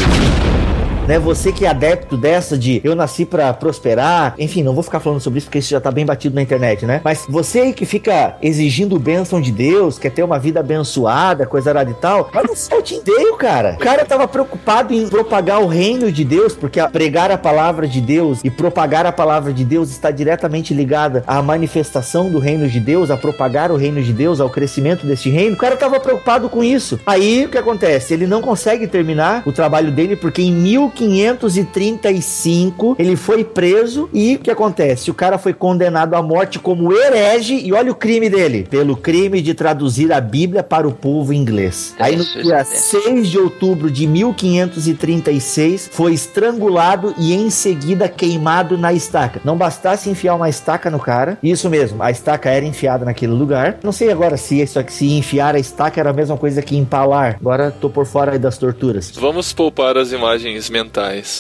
Né? Você que é adepto dessa de eu nasci pra prosperar, enfim, não vou ficar falando sobre isso porque isso já tá bem batido na internet, né? Mas você que fica exigindo bênção de Deus, quer ter uma vida abençoada, coisa arada e tal, não só o Tindeio, cara. O cara tava preocupado em propagar o reino de Deus, porque pregar a palavra de Deus e propagar a palavra de Deus está diretamente ligada à manifestação do reino de Deus, a propagar o reino de Deus, ao crescimento deste reino. O cara tava preocupado com isso. Aí o que acontece? Ele não consegue terminar o trabalho dele porque em 1535 ele foi preso e o que acontece? O cara foi condenado à morte como herege e olha o crime dele, pelo crime de traduzir a Bíblia para o povo inglês. Aí no dia isso. 6 de outubro de 1536 foi estrangulado e em seguida queimado na estaca. Não bastasse enfiar uma estaca no cara, isso mesmo, a estaca era enfiada naquele lugar. Não sei agora se isso aqui, se enfiar a estaca era a mesma coisa que empalar. Agora tô por fora aí das torturas. Vamos poupar as imagens mentais.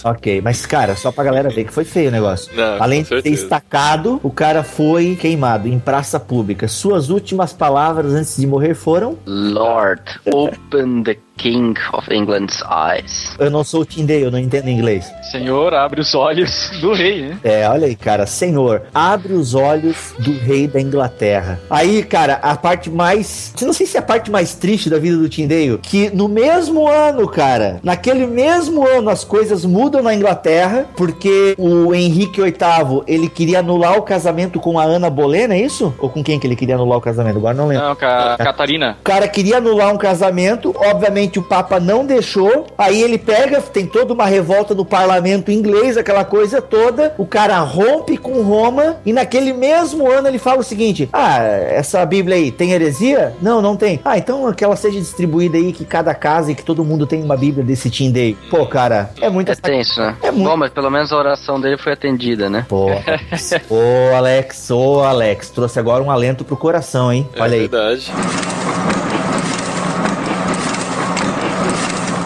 Ok, mas cara, só pra galera ver que foi feio o negócio. Não, Além de ter certeza. estacado, o cara foi queimado em praça pública. Suas últimas palavras antes de morrer foram: Lord, open the King of England's eyes. Eu não sou o Tindei, eu não entendo inglês. Senhor, abre os olhos do rei, né? É, olha aí, cara. Senhor, abre os olhos do rei da Inglaterra. Aí, cara, a parte mais. Não sei se é a parte mais triste da vida do Tindeio. Que no mesmo ano, cara, naquele mesmo ano, as coisas mudam na Inglaterra. Porque o Henrique VIII ele queria anular o casamento com a Ana Bolena, é isso? Ou com quem que ele queria anular o casamento? Agora não lembro. Não, com a Catarina. O cara queria anular um casamento, obviamente o Papa não deixou. Aí ele pega, tem toda uma revolta no parlamento inglês, aquela coisa toda. O cara rompe com Roma e naquele mesmo ano ele fala o seguinte: Ah, essa Bíblia aí tem heresia? Não, não tem. Ah, então que ela seja distribuída aí, que cada casa e que todo mundo tenha uma Bíblia desse Team Day. Pô, cara, é muita É tenso, né? É muito- Bom, mas pelo menos a oração dele foi atendida, né? Pô, ô Alex, ô Alex, trouxe agora um alento pro coração, hein? É Olha aí. verdade.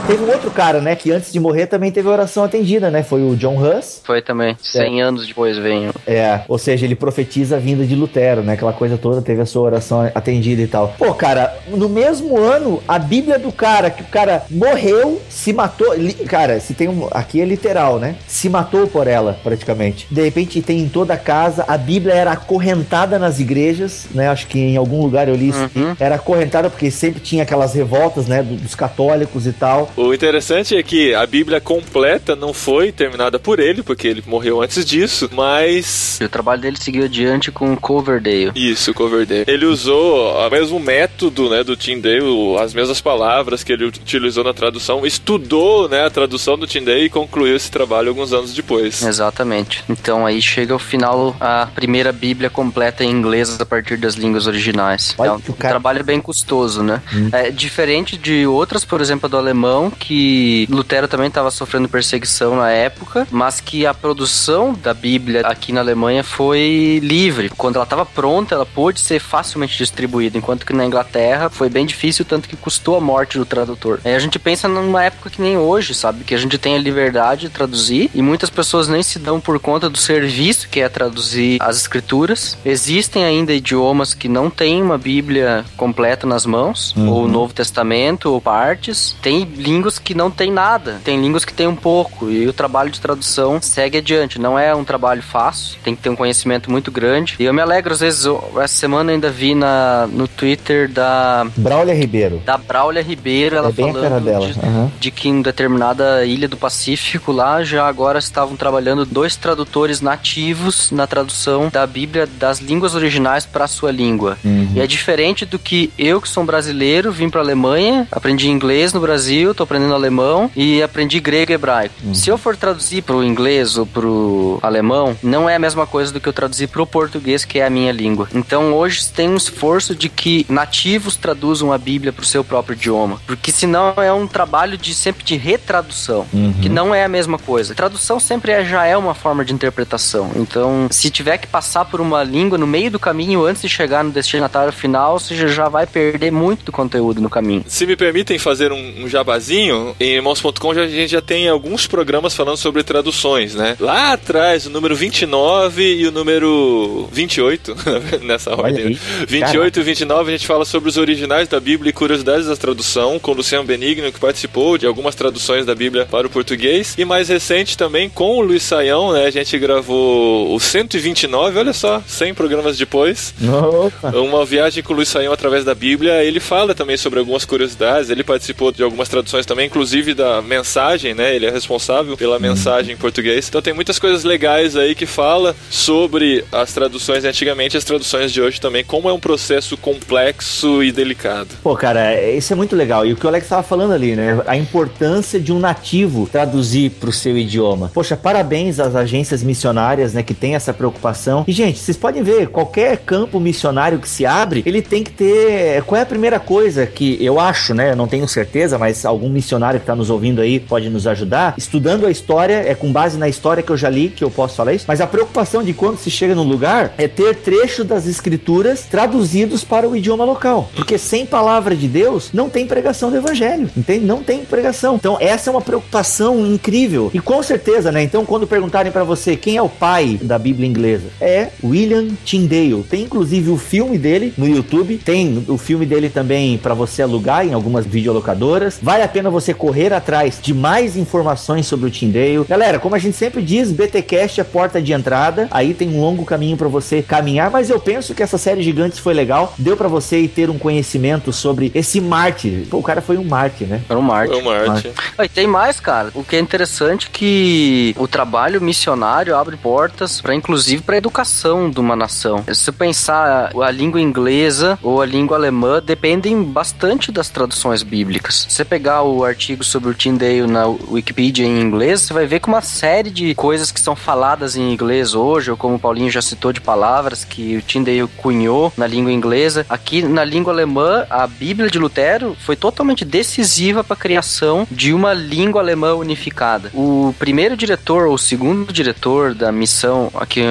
Teve um outro cara, né, que antes de morrer também teve a oração atendida, né? Foi o John Huss. Foi também. 100 anos depois vem. o- É, ou seja, ele profetiza a vinda de Lutero, né? Aquela coisa toda, teve a sua oração atendida e tal. Pô, cara, no mesmo ano, a Bíblia do cara, que o cara morreu, se matou. li- Cara, se tem um. Aqui é literal, né? Se matou por ela, praticamente. De repente tem em toda a casa, a Bíblia era acorrentada nas igrejas, né? Acho que em algum lugar eu li isso. Uhum. Era acorrentada porque sempre tinha aquelas revoltas, né? do- Dos católicos e tal. O interessante é que a Bíblia completa não foi terminada por ele, porque ele morreu antes disso, mas. E o trabalho dele seguiu adiante com Coverdale. Isso, Coverdale. Ele usou o mesmo método, né, do Tyndale, as mesmas palavras que ele utilizou na tradução, estudou, né, a tradução do Tyndale e concluiu esse trabalho alguns anos depois. Exatamente. Então aí chega ao final a primeira Bíblia completa em inglês a partir das línguas originais. Olha é um o cara- trabalho bem custoso, né? É diferente de outras, por exemplo, a do alemão, que Lutero também estava sofrendo perseguição na época, mas que a produção da Bíblia aqui na Alemanha foi livre. Quando ela estava pronta, ela pôde ser facilmente distribuída, enquanto que na Inglaterra foi bem difícil, tanto que custou a morte do tradutor. Aí a gente pensa numa época que nem hoje, sabe? Que a gente tem a liberdade de traduzir e muitas pessoas nem se dão por conta do serviço que é traduzir as escrituras. Existem ainda idiomas que não têm uma Bíblia completa nas mãos, ou o Novo Testamento, ou partes. Tem línguas que não tem nada, tem línguas que tem um pouco, e o trabalho de tradução segue adiante. Não é um trabalho fácil, tem que ter um conhecimento muito grande. E eu me alegro, às vezes, eu- essa semana ainda vi na, no Twitter da, Braulia Ribeiro. da Braulia Ribeiro, ela É falando dela. de, aham. de que em determinada ilha do Pacífico lá já agora estavam trabalhando dois tradutores nativos na tradução da Bíblia das línguas originais para a sua língua. Uhum. E é diferente do que eu que sou um brasileiro, vim para Alemanha, aprendi inglês no Brasil, tô aprendendo alemão e aprendi grego e hebraico. Se eu for traduzir pro inglês ou pro alemão, não é a mesma coisa do que eu traduzir pro português, que é a minha língua. Então hoje tem um esforço de que nativos traduzam a Bíblia pro seu próprio idioma, porque senão é um trabalho de sempre de retradução, que não é a mesma coisa. Tradução sempre é- já é uma forma de interpretação. Então, se tiver que passar por uma língua no meio do caminho antes de chegar no destinatário final, você já- já vai perder muito do conteúdo no caminho. Se me permitem fazer um, um jabazinho, rapidinho, em irmãos.com a gente já tem alguns programas falando sobre traduções, né? Lá atrás, o número 29 e o número 28, nessa Olha ordem. aí. 28 e 29 a gente fala sobre os originais da Bíblia e curiosidades da tradução, com o Luciano Benigno, que participou de algumas traduções da Bíblia para o português. E mais recente também com o Luiz Saião, né? A gente gravou o 129, olha só, 100 programas depois. Opa. Uma viagem com o Luiz Saião através da Bíblia, ele fala também sobre algumas curiosidades, ele participou de algumas traduções também, inclusive da mensagem, né? Ele é responsável pela mensagem em português. Então tem muitas coisas legais aí que fala sobre as traduções de antigamente e as traduções de hoje também, como é um processo complexo e delicado. Pô, cara, isso é muito legal. E o que o Alex estava falando ali, né? A importância de um nativo traduzir para o seu idioma. Poxa, parabéns às agências missionárias, né, que tem essa preocupação. E, gente, vocês podem ver, qualquer campo missionário que se abre, ele tem que ter. Qual é a primeira coisa que eu acho, né? Não tenho certeza, mas algum missionário que está nos ouvindo aí pode nos ajudar. Estudando a história, é com base na história que eu já li que eu posso falar isso. Mas a preocupação de quando se chega no lugar é ter trechos das escrituras traduzidos para o idioma local. Porque sem palavra de Deus, não tem pregação do evangelho, entende? Não tem pregação. Então, essa é uma preocupação incrível. E com certeza, né? Então, quando perguntarem para você quem é o pai da Bíblia inglesa, é William Tyndale. Tem inclusive o filme dele no YouTube, tem o filme dele também para você alugar em algumas videolocadoras. Vale a pena você correr atrás de mais informações sobre o Tyndale. Galera, como a gente sempre diz, BTcast é porta de entrada. Aí tem um longo caminho para você caminhar, mas eu penso que essa série Gigantes foi legal. Deu para você ter um conhecimento sobre esse mártir. Pô, o cara foi um mártir, né? Era um Marte. Foi uma arte. Ah, E tem mais, cara. O que é interessante é que o trabalho missionário abre portas para inclusive para educação de uma nação. Se você pensar a língua inglesa ou a língua alemã dependem bastante das traduções bíblicas. Se você pegar o artigo sobre o Tyndale na Wikipedia em inglês, você vai ver que uma série de coisas que são faladas em inglês hoje, ou como o Paulinho já citou de palavras que o Tyndale cunhou na língua inglesa, aqui na língua alemã, a Bíblia de Lutero foi totalmente decisiva para a criação de uma língua alemã unificada. O primeiro diretor ou segundo diretor da missão aqui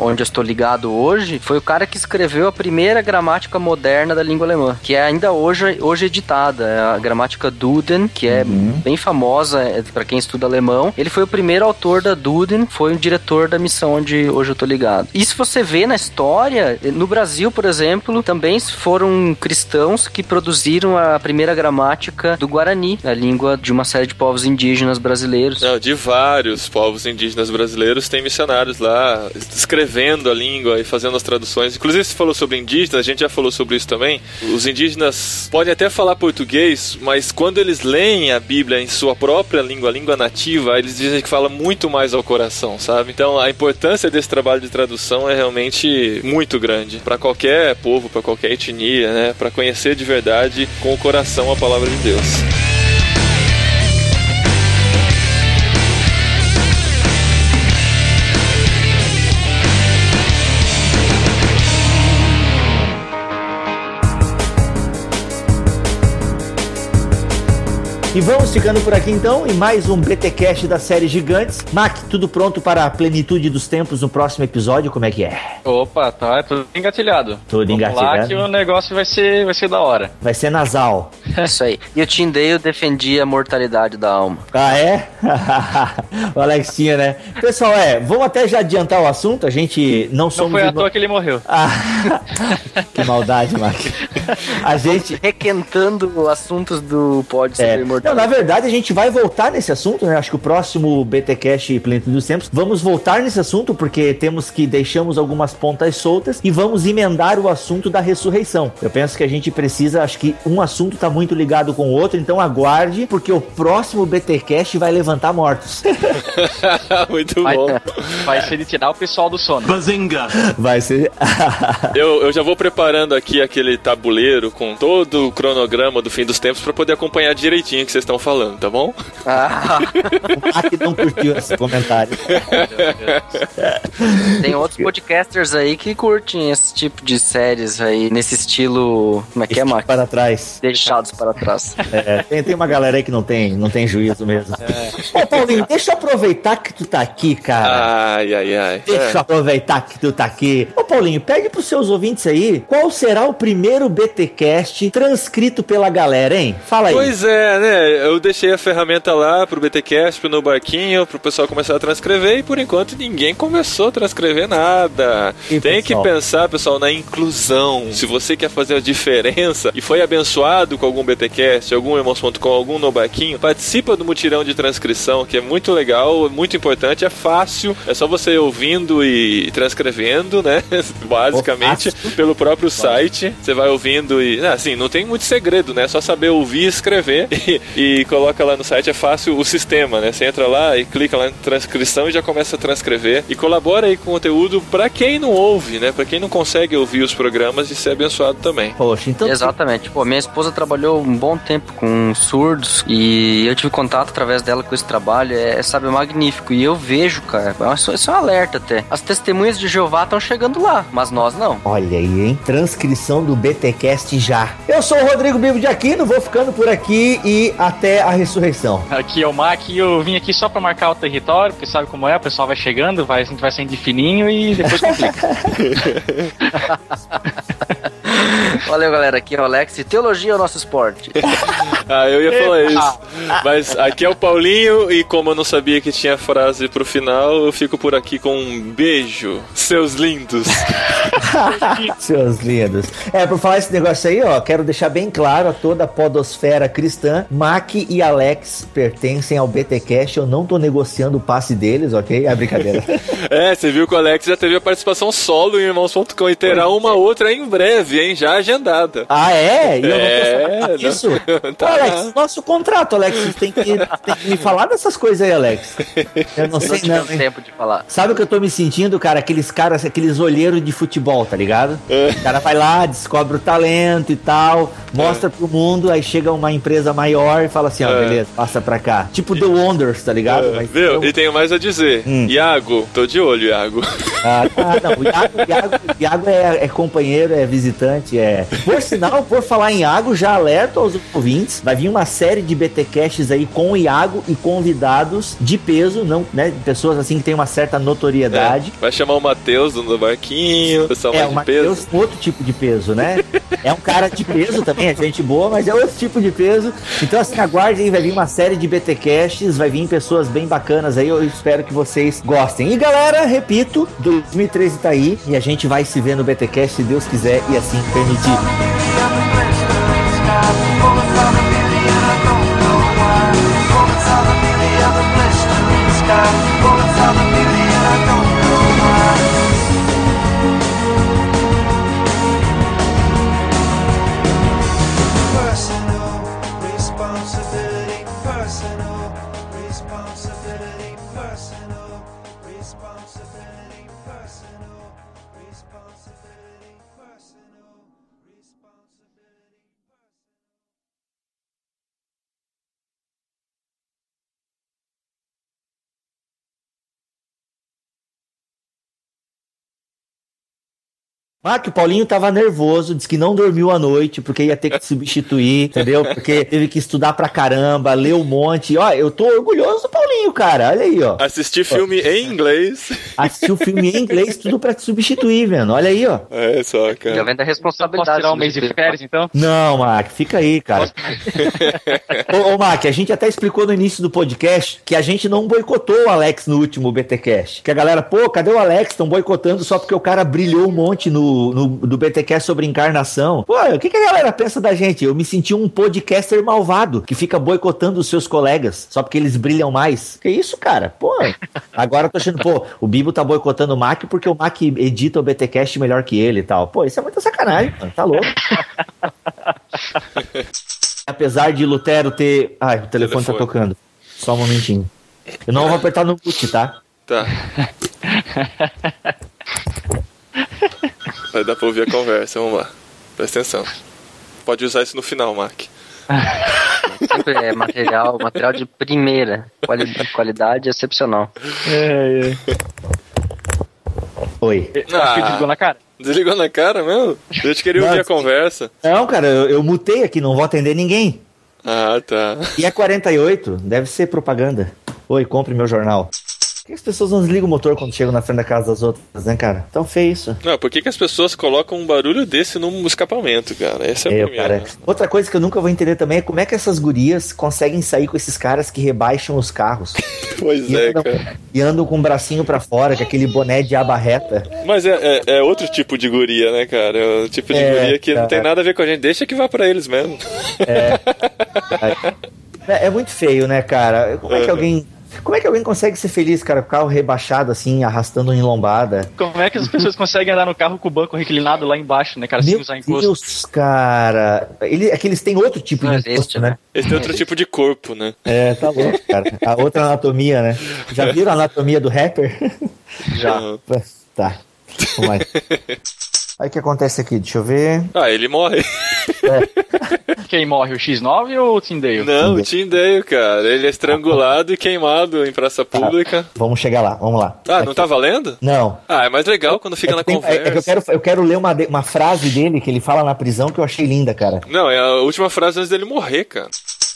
onde eu estou ligado hoje foi o cara que escreveu a primeira gramática moderna da língua alemã, que é ainda hoje, hoje editada, é a gramática Duden, que é bem famosa para quem estuda alemão. Ele foi o primeiro autor da Duden, foi o diretor da missão onde hoje eu tô ligado. E se você vê na história, no Brasil, por exemplo, também foram cristãos que produziram a primeira gramática do Guarani, a língua de uma série de povos indígenas brasileiros. Não, de vários povos indígenas brasileiros tem missionários lá escrevendo a língua e fazendo as traduções. Inclusive, você falou sobre indígenas, a gente já falou sobre isso também. Os indígenas podem até falar português, mas quando eles leem a Bíblia em sua própria língua, a língua nativa, eles dizem que fala muito mais ao coração, sabe? Então, a importância desse trabalho de tradução é realmente muito grande para qualquer povo, para qualquer etnia, né? Para conhecer de verdade com o coração a palavra de Deus. E vamos ficando por aqui então em mais um BTcast da série Gigantes. Mac, tudo pronto para a plenitude dos tempos no próximo episódio? Como é que é? Opa, tá, é tudo engatilhado. Tudo Vamos lá engatilhado. que o negócio vai ser, vai ser da hora. Vai ser nasal. Isso aí. E o Tyndale defendia a mortalidade da alma. Ah, é? o Alex tinha, né? Pessoal, é, vamos até já adiantar o assunto. A gente não Não somos. foi à toa que ele morreu. Ah, que maldade, Mac. A gente. Requentando assuntos do Pode Ser É, não, na verdade, a gente vai voltar nesse assunto, né? Acho que o próximo BTcast Plenitude dos Tempos, vamos voltar nesse assunto, porque temos que deixamos algumas pontas soltas e vamos emendar o assunto da ressurreição. Eu penso que a gente precisa, acho que um assunto tá muito ligado com o outro, então aguarde, porque o próximo BTcast vai levantar mortos. muito Vai, bom. vai ser de tirar o pessoal do sono. Bazinga! Vai ser. Eu, eu já vou preparando aqui aquele tabuleiro com todo o cronograma do fim dos tempos pra poder acompanhar direitinho que vocês estão falando, tá bom? Ah, Mac não curtiu esse comentário. tem outros podcasters aí que curtem esse tipo de séries aí, nesse estilo. Como é que é, Mac? Para trás. Deixados para trás. É, tem, tem uma galera aí que não tem, não tem juízo mesmo. Ô, Paulinho, deixa eu aproveitar que tu tá aqui, cara. Ai, ai, ai. Deixa eu aproveitar que tu tá aqui. Ô, Paulinho, pede pros seus ouvintes aí qual será o primeiro BTcast transcrito pela galera, hein? Fala aí. Pois é, né? Eu deixei a ferramenta lá pro BTcast, pro No Barquinho, pro pessoal começar a transcrever e por enquanto ninguém começou a transcrever nada. E, Tem pessoal? que pensar, pessoal, na inclusão. Se você quer fazer a diferença e foi abençoado com algum BTcast, algum Irmãos.com, algum No Barquinho, participa do mutirão de transcrição, que é muito legal, muito importante, é fácil, é só você ouvindo e transcrevendo, né? Basicamente, Fácil. pelo próprio site. Você vai ouvindo e. Assim, não tem muito segredo, né? É só saber ouvir e escrever e, e coloca lá no site, é fácil o sistema, né? Você entra lá e clica lá em transcrição e já começa a transcrever. E colabora aí com o conteúdo pra quem não ouve, né? Pra quem não consegue ouvir os programas e ser abençoado também. Poxa, então. Exatamente. Pô, minha esposa trabalhou um bom tempo com surdos e eu tive contato através dela com esse trabalho. É, sabe, magnífico. E eu vejo, cara, isso isso é um alerta até. As testemunhas de Jeová estão chegando lá, mas nós não. Olha aí, hein? Transcrição do BTcast já. Eu sou o Rodrigo Bibo de Aquino, vou ficando por aqui e até a ressurreição. Aqui é o Mac e eu vim aqui só pra marcar o território, porque sabe como é, o pessoal vai chegando, vai, a gente vai saindo de fininho e depois complica. Valeu, galera. Aqui é o Alex e teologia é o nosso esporte. Ah, eu ia falar isso. Mas aqui é o Paulinho e como eu não sabia que tinha frase pro final, eu fico por aqui com um beijo, seus lindos. Seus lindos. É, por falar esse negócio aí, ó, quero deixar bem claro a toda a podosfera cristã, Mac e Alex pertencem ao BTcast, eu não tô negociando o passe deles, ok? É brincadeira. É, você viu que o Alex já teve a participação solo em Irmãos.com e terá uma outra em breve, hein? Já agendada. ah, é? E eu não tô É, sabendo disso? não- tá Ô, Alex, nosso contrato, Alex, você tem que, tem que me falar dessas coisas aí, Alex. Eu não Não sei não, hein? tempo de falar. Sabe o que eu tô me sentindo, cara? Aqueles caras, aqueles olheiros de futebol, tá ligado? O cara vai lá, descobre o talento e tal, mostra pro mundo, aí chega uma empresa maior e fala assim, ó, É. beleza, passa pra cá. Tipo The Wonders, tá ligado? Vai ser Viu? E tenho mais a dizer. Hum. Iago, tô de olho, Iago. Ah, tá, não, o Iago, o Iago- o Iago é, é companheiro, é visitante, é... Por sinal, por falar em Iago, já alerto aos ouvintes, vai vir uma série de BTcasts aí com o Iago e convidados de peso, não, né, pessoas assim que tem uma certa notoriedade. Vai chamar o Matheus do barquinho, pessoal É, mais o de peso. Matheus, outro tipo de peso, né? É um cara de peso também, é gente boa, mas é outro tipo de peso. Então, assim, aguarde aí, vai vir uma série de BTcasts, vai vir pessoas bem bacanas aí, eu espero que vocês gostem. E galera, repito, 2013 tá aí e a gente vai se ver no BTcast, se Deus quiser e assim permitir. Ah, que o Paulinho tava nervoso, disse que não dormiu à noite, porque ia ter que substituir, entendeu? Porque teve que estudar pra caramba, ler um monte. Ó, eu tô orgulhoso do Paulinho, cara. Olha aí, ó. Assistir filme em inglês. Assistiu o filme em inglês, tudo pra te substituir, vendo? Olha aí, ó. É só, Já cara. vem da Posso responsabilidade. tirar um mês de férias, então? Não, Mac, fica aí, cara. ô, ô, Mac, a gente até explicou no início do podcast que a gente não boicotou o Alex no último BTcast. Que a galera, pô, cadê o Alex? Estão boicotando só porque o cara brilhou um monte no, no do BTcast sobre encarnação. Pô, o que, que a galera pensa da gente? Eu me senti um podcaster malvado que fica boicotando os seus colegas só porque eles brilham mais. Que isso, cara? Pô, agora eu tô achando, pô, o Bibo tá boicotando o Mac porque o Mac edita o BTcast melhor que ele e tal. Pô, isso é muita sacanagem, mano. Tá louco. Apesar de Lutero ter. Ai, o telefone, tá tocando. Só um momentinho. Eu não vou apertar no mute, tá? Tá. Vai dar pra ouvir a conversa, vamos lá. Presta atenção. Pode usar isso no final, Mark. Sempre é material, material de primeira. Quali- qualidade excepcional. É, é. Oi. Acho que desligou na cara. Desligou na cara mesmo? Eu te queria Não, ouvir a conversa. Não, cara, eu, eu mutei aqui, não vou atender ninguém. Ah, tá. E é 48, deve ser propaganda. Oi, compre meu jornal. Que as pessoas não desligam o motor quando chegam na frente da casa das outras, né, cara? Tão feio isso. Não, por que, que as pessoas colocam um barulho desse num escapamento, cara? Essa é a Eu, primeira. cara. Outra coisa que eu nunca vou entender também é como é que essas gurias conseguem sair com esses caras que rebaixam os carros. Pois E é, andam, cara. e andam com o bracinho pra fora, com aquele boné de aba reta. Mas é, é, é outro tipo de guria, né, cara? É o tipo de É, guria que não cara. tem nada a ver com a gente. Deixa que vá pra eles mesmo. É, é muito feio, né, cara? Como é que Uhum. alguém. Como é que alguém consegue ser feliz, cara, com o carro rebaixado assim, arrastando em lombada? Como é que as pessoas conseguem andar no carro com o banco reclinado lá embaixo, né, cara, sem Meu usar encosto? Deus, cara. Ele, é que eles têm outro tipo Não de existe, encosto, né? Esse tem outro tipo de corpo, né? É, tá louco, cara. A outra anatomia, né? Já viram a anatomia do rapper? Já. tá. Vamos lá. Aí o que acontece aqui? Deixa eu ver. Ah, ele morre. Quem morre, o X9 ou o Tyndale? Não, o Tindeio, cara. Ele é estrangulado e queimado em praça pública. Vamos chegar lá, vamos lá. Ah, não tá valendo? Não. Ah, é mais legal quando fica É na tem- é- é que eu conversa. quero, eu quero ler uma, uma frase dele que ele fala na prisão que eu achei linda, cara. Não, é a última frase antes dele morrer, cara.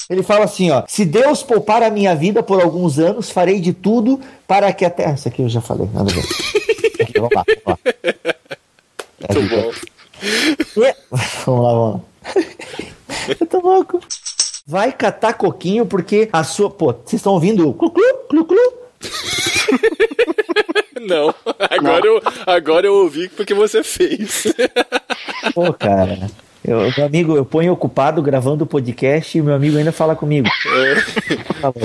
Ele fala assim, ó: Se Deus poupar a minha vida por alguns anos, farei de tudo para que até. Ah, Isso aqui eu já falei, nada a ver. Aqui, vamos lá, vamos lá. Muito bom. E- Vamos lá, vamos lá. Eu tô louco. Vai catar coquinho porque a sua. Pô, vocês estão ouvindo o clu-clu, clu-clu? Não, agora, Eu, agora eu ouvi porque você fez. Pô, cara. Eu, meu amigo, eu ponho ocupado gravando o podcast e meu amigo ainda fala comigo. Tá louco.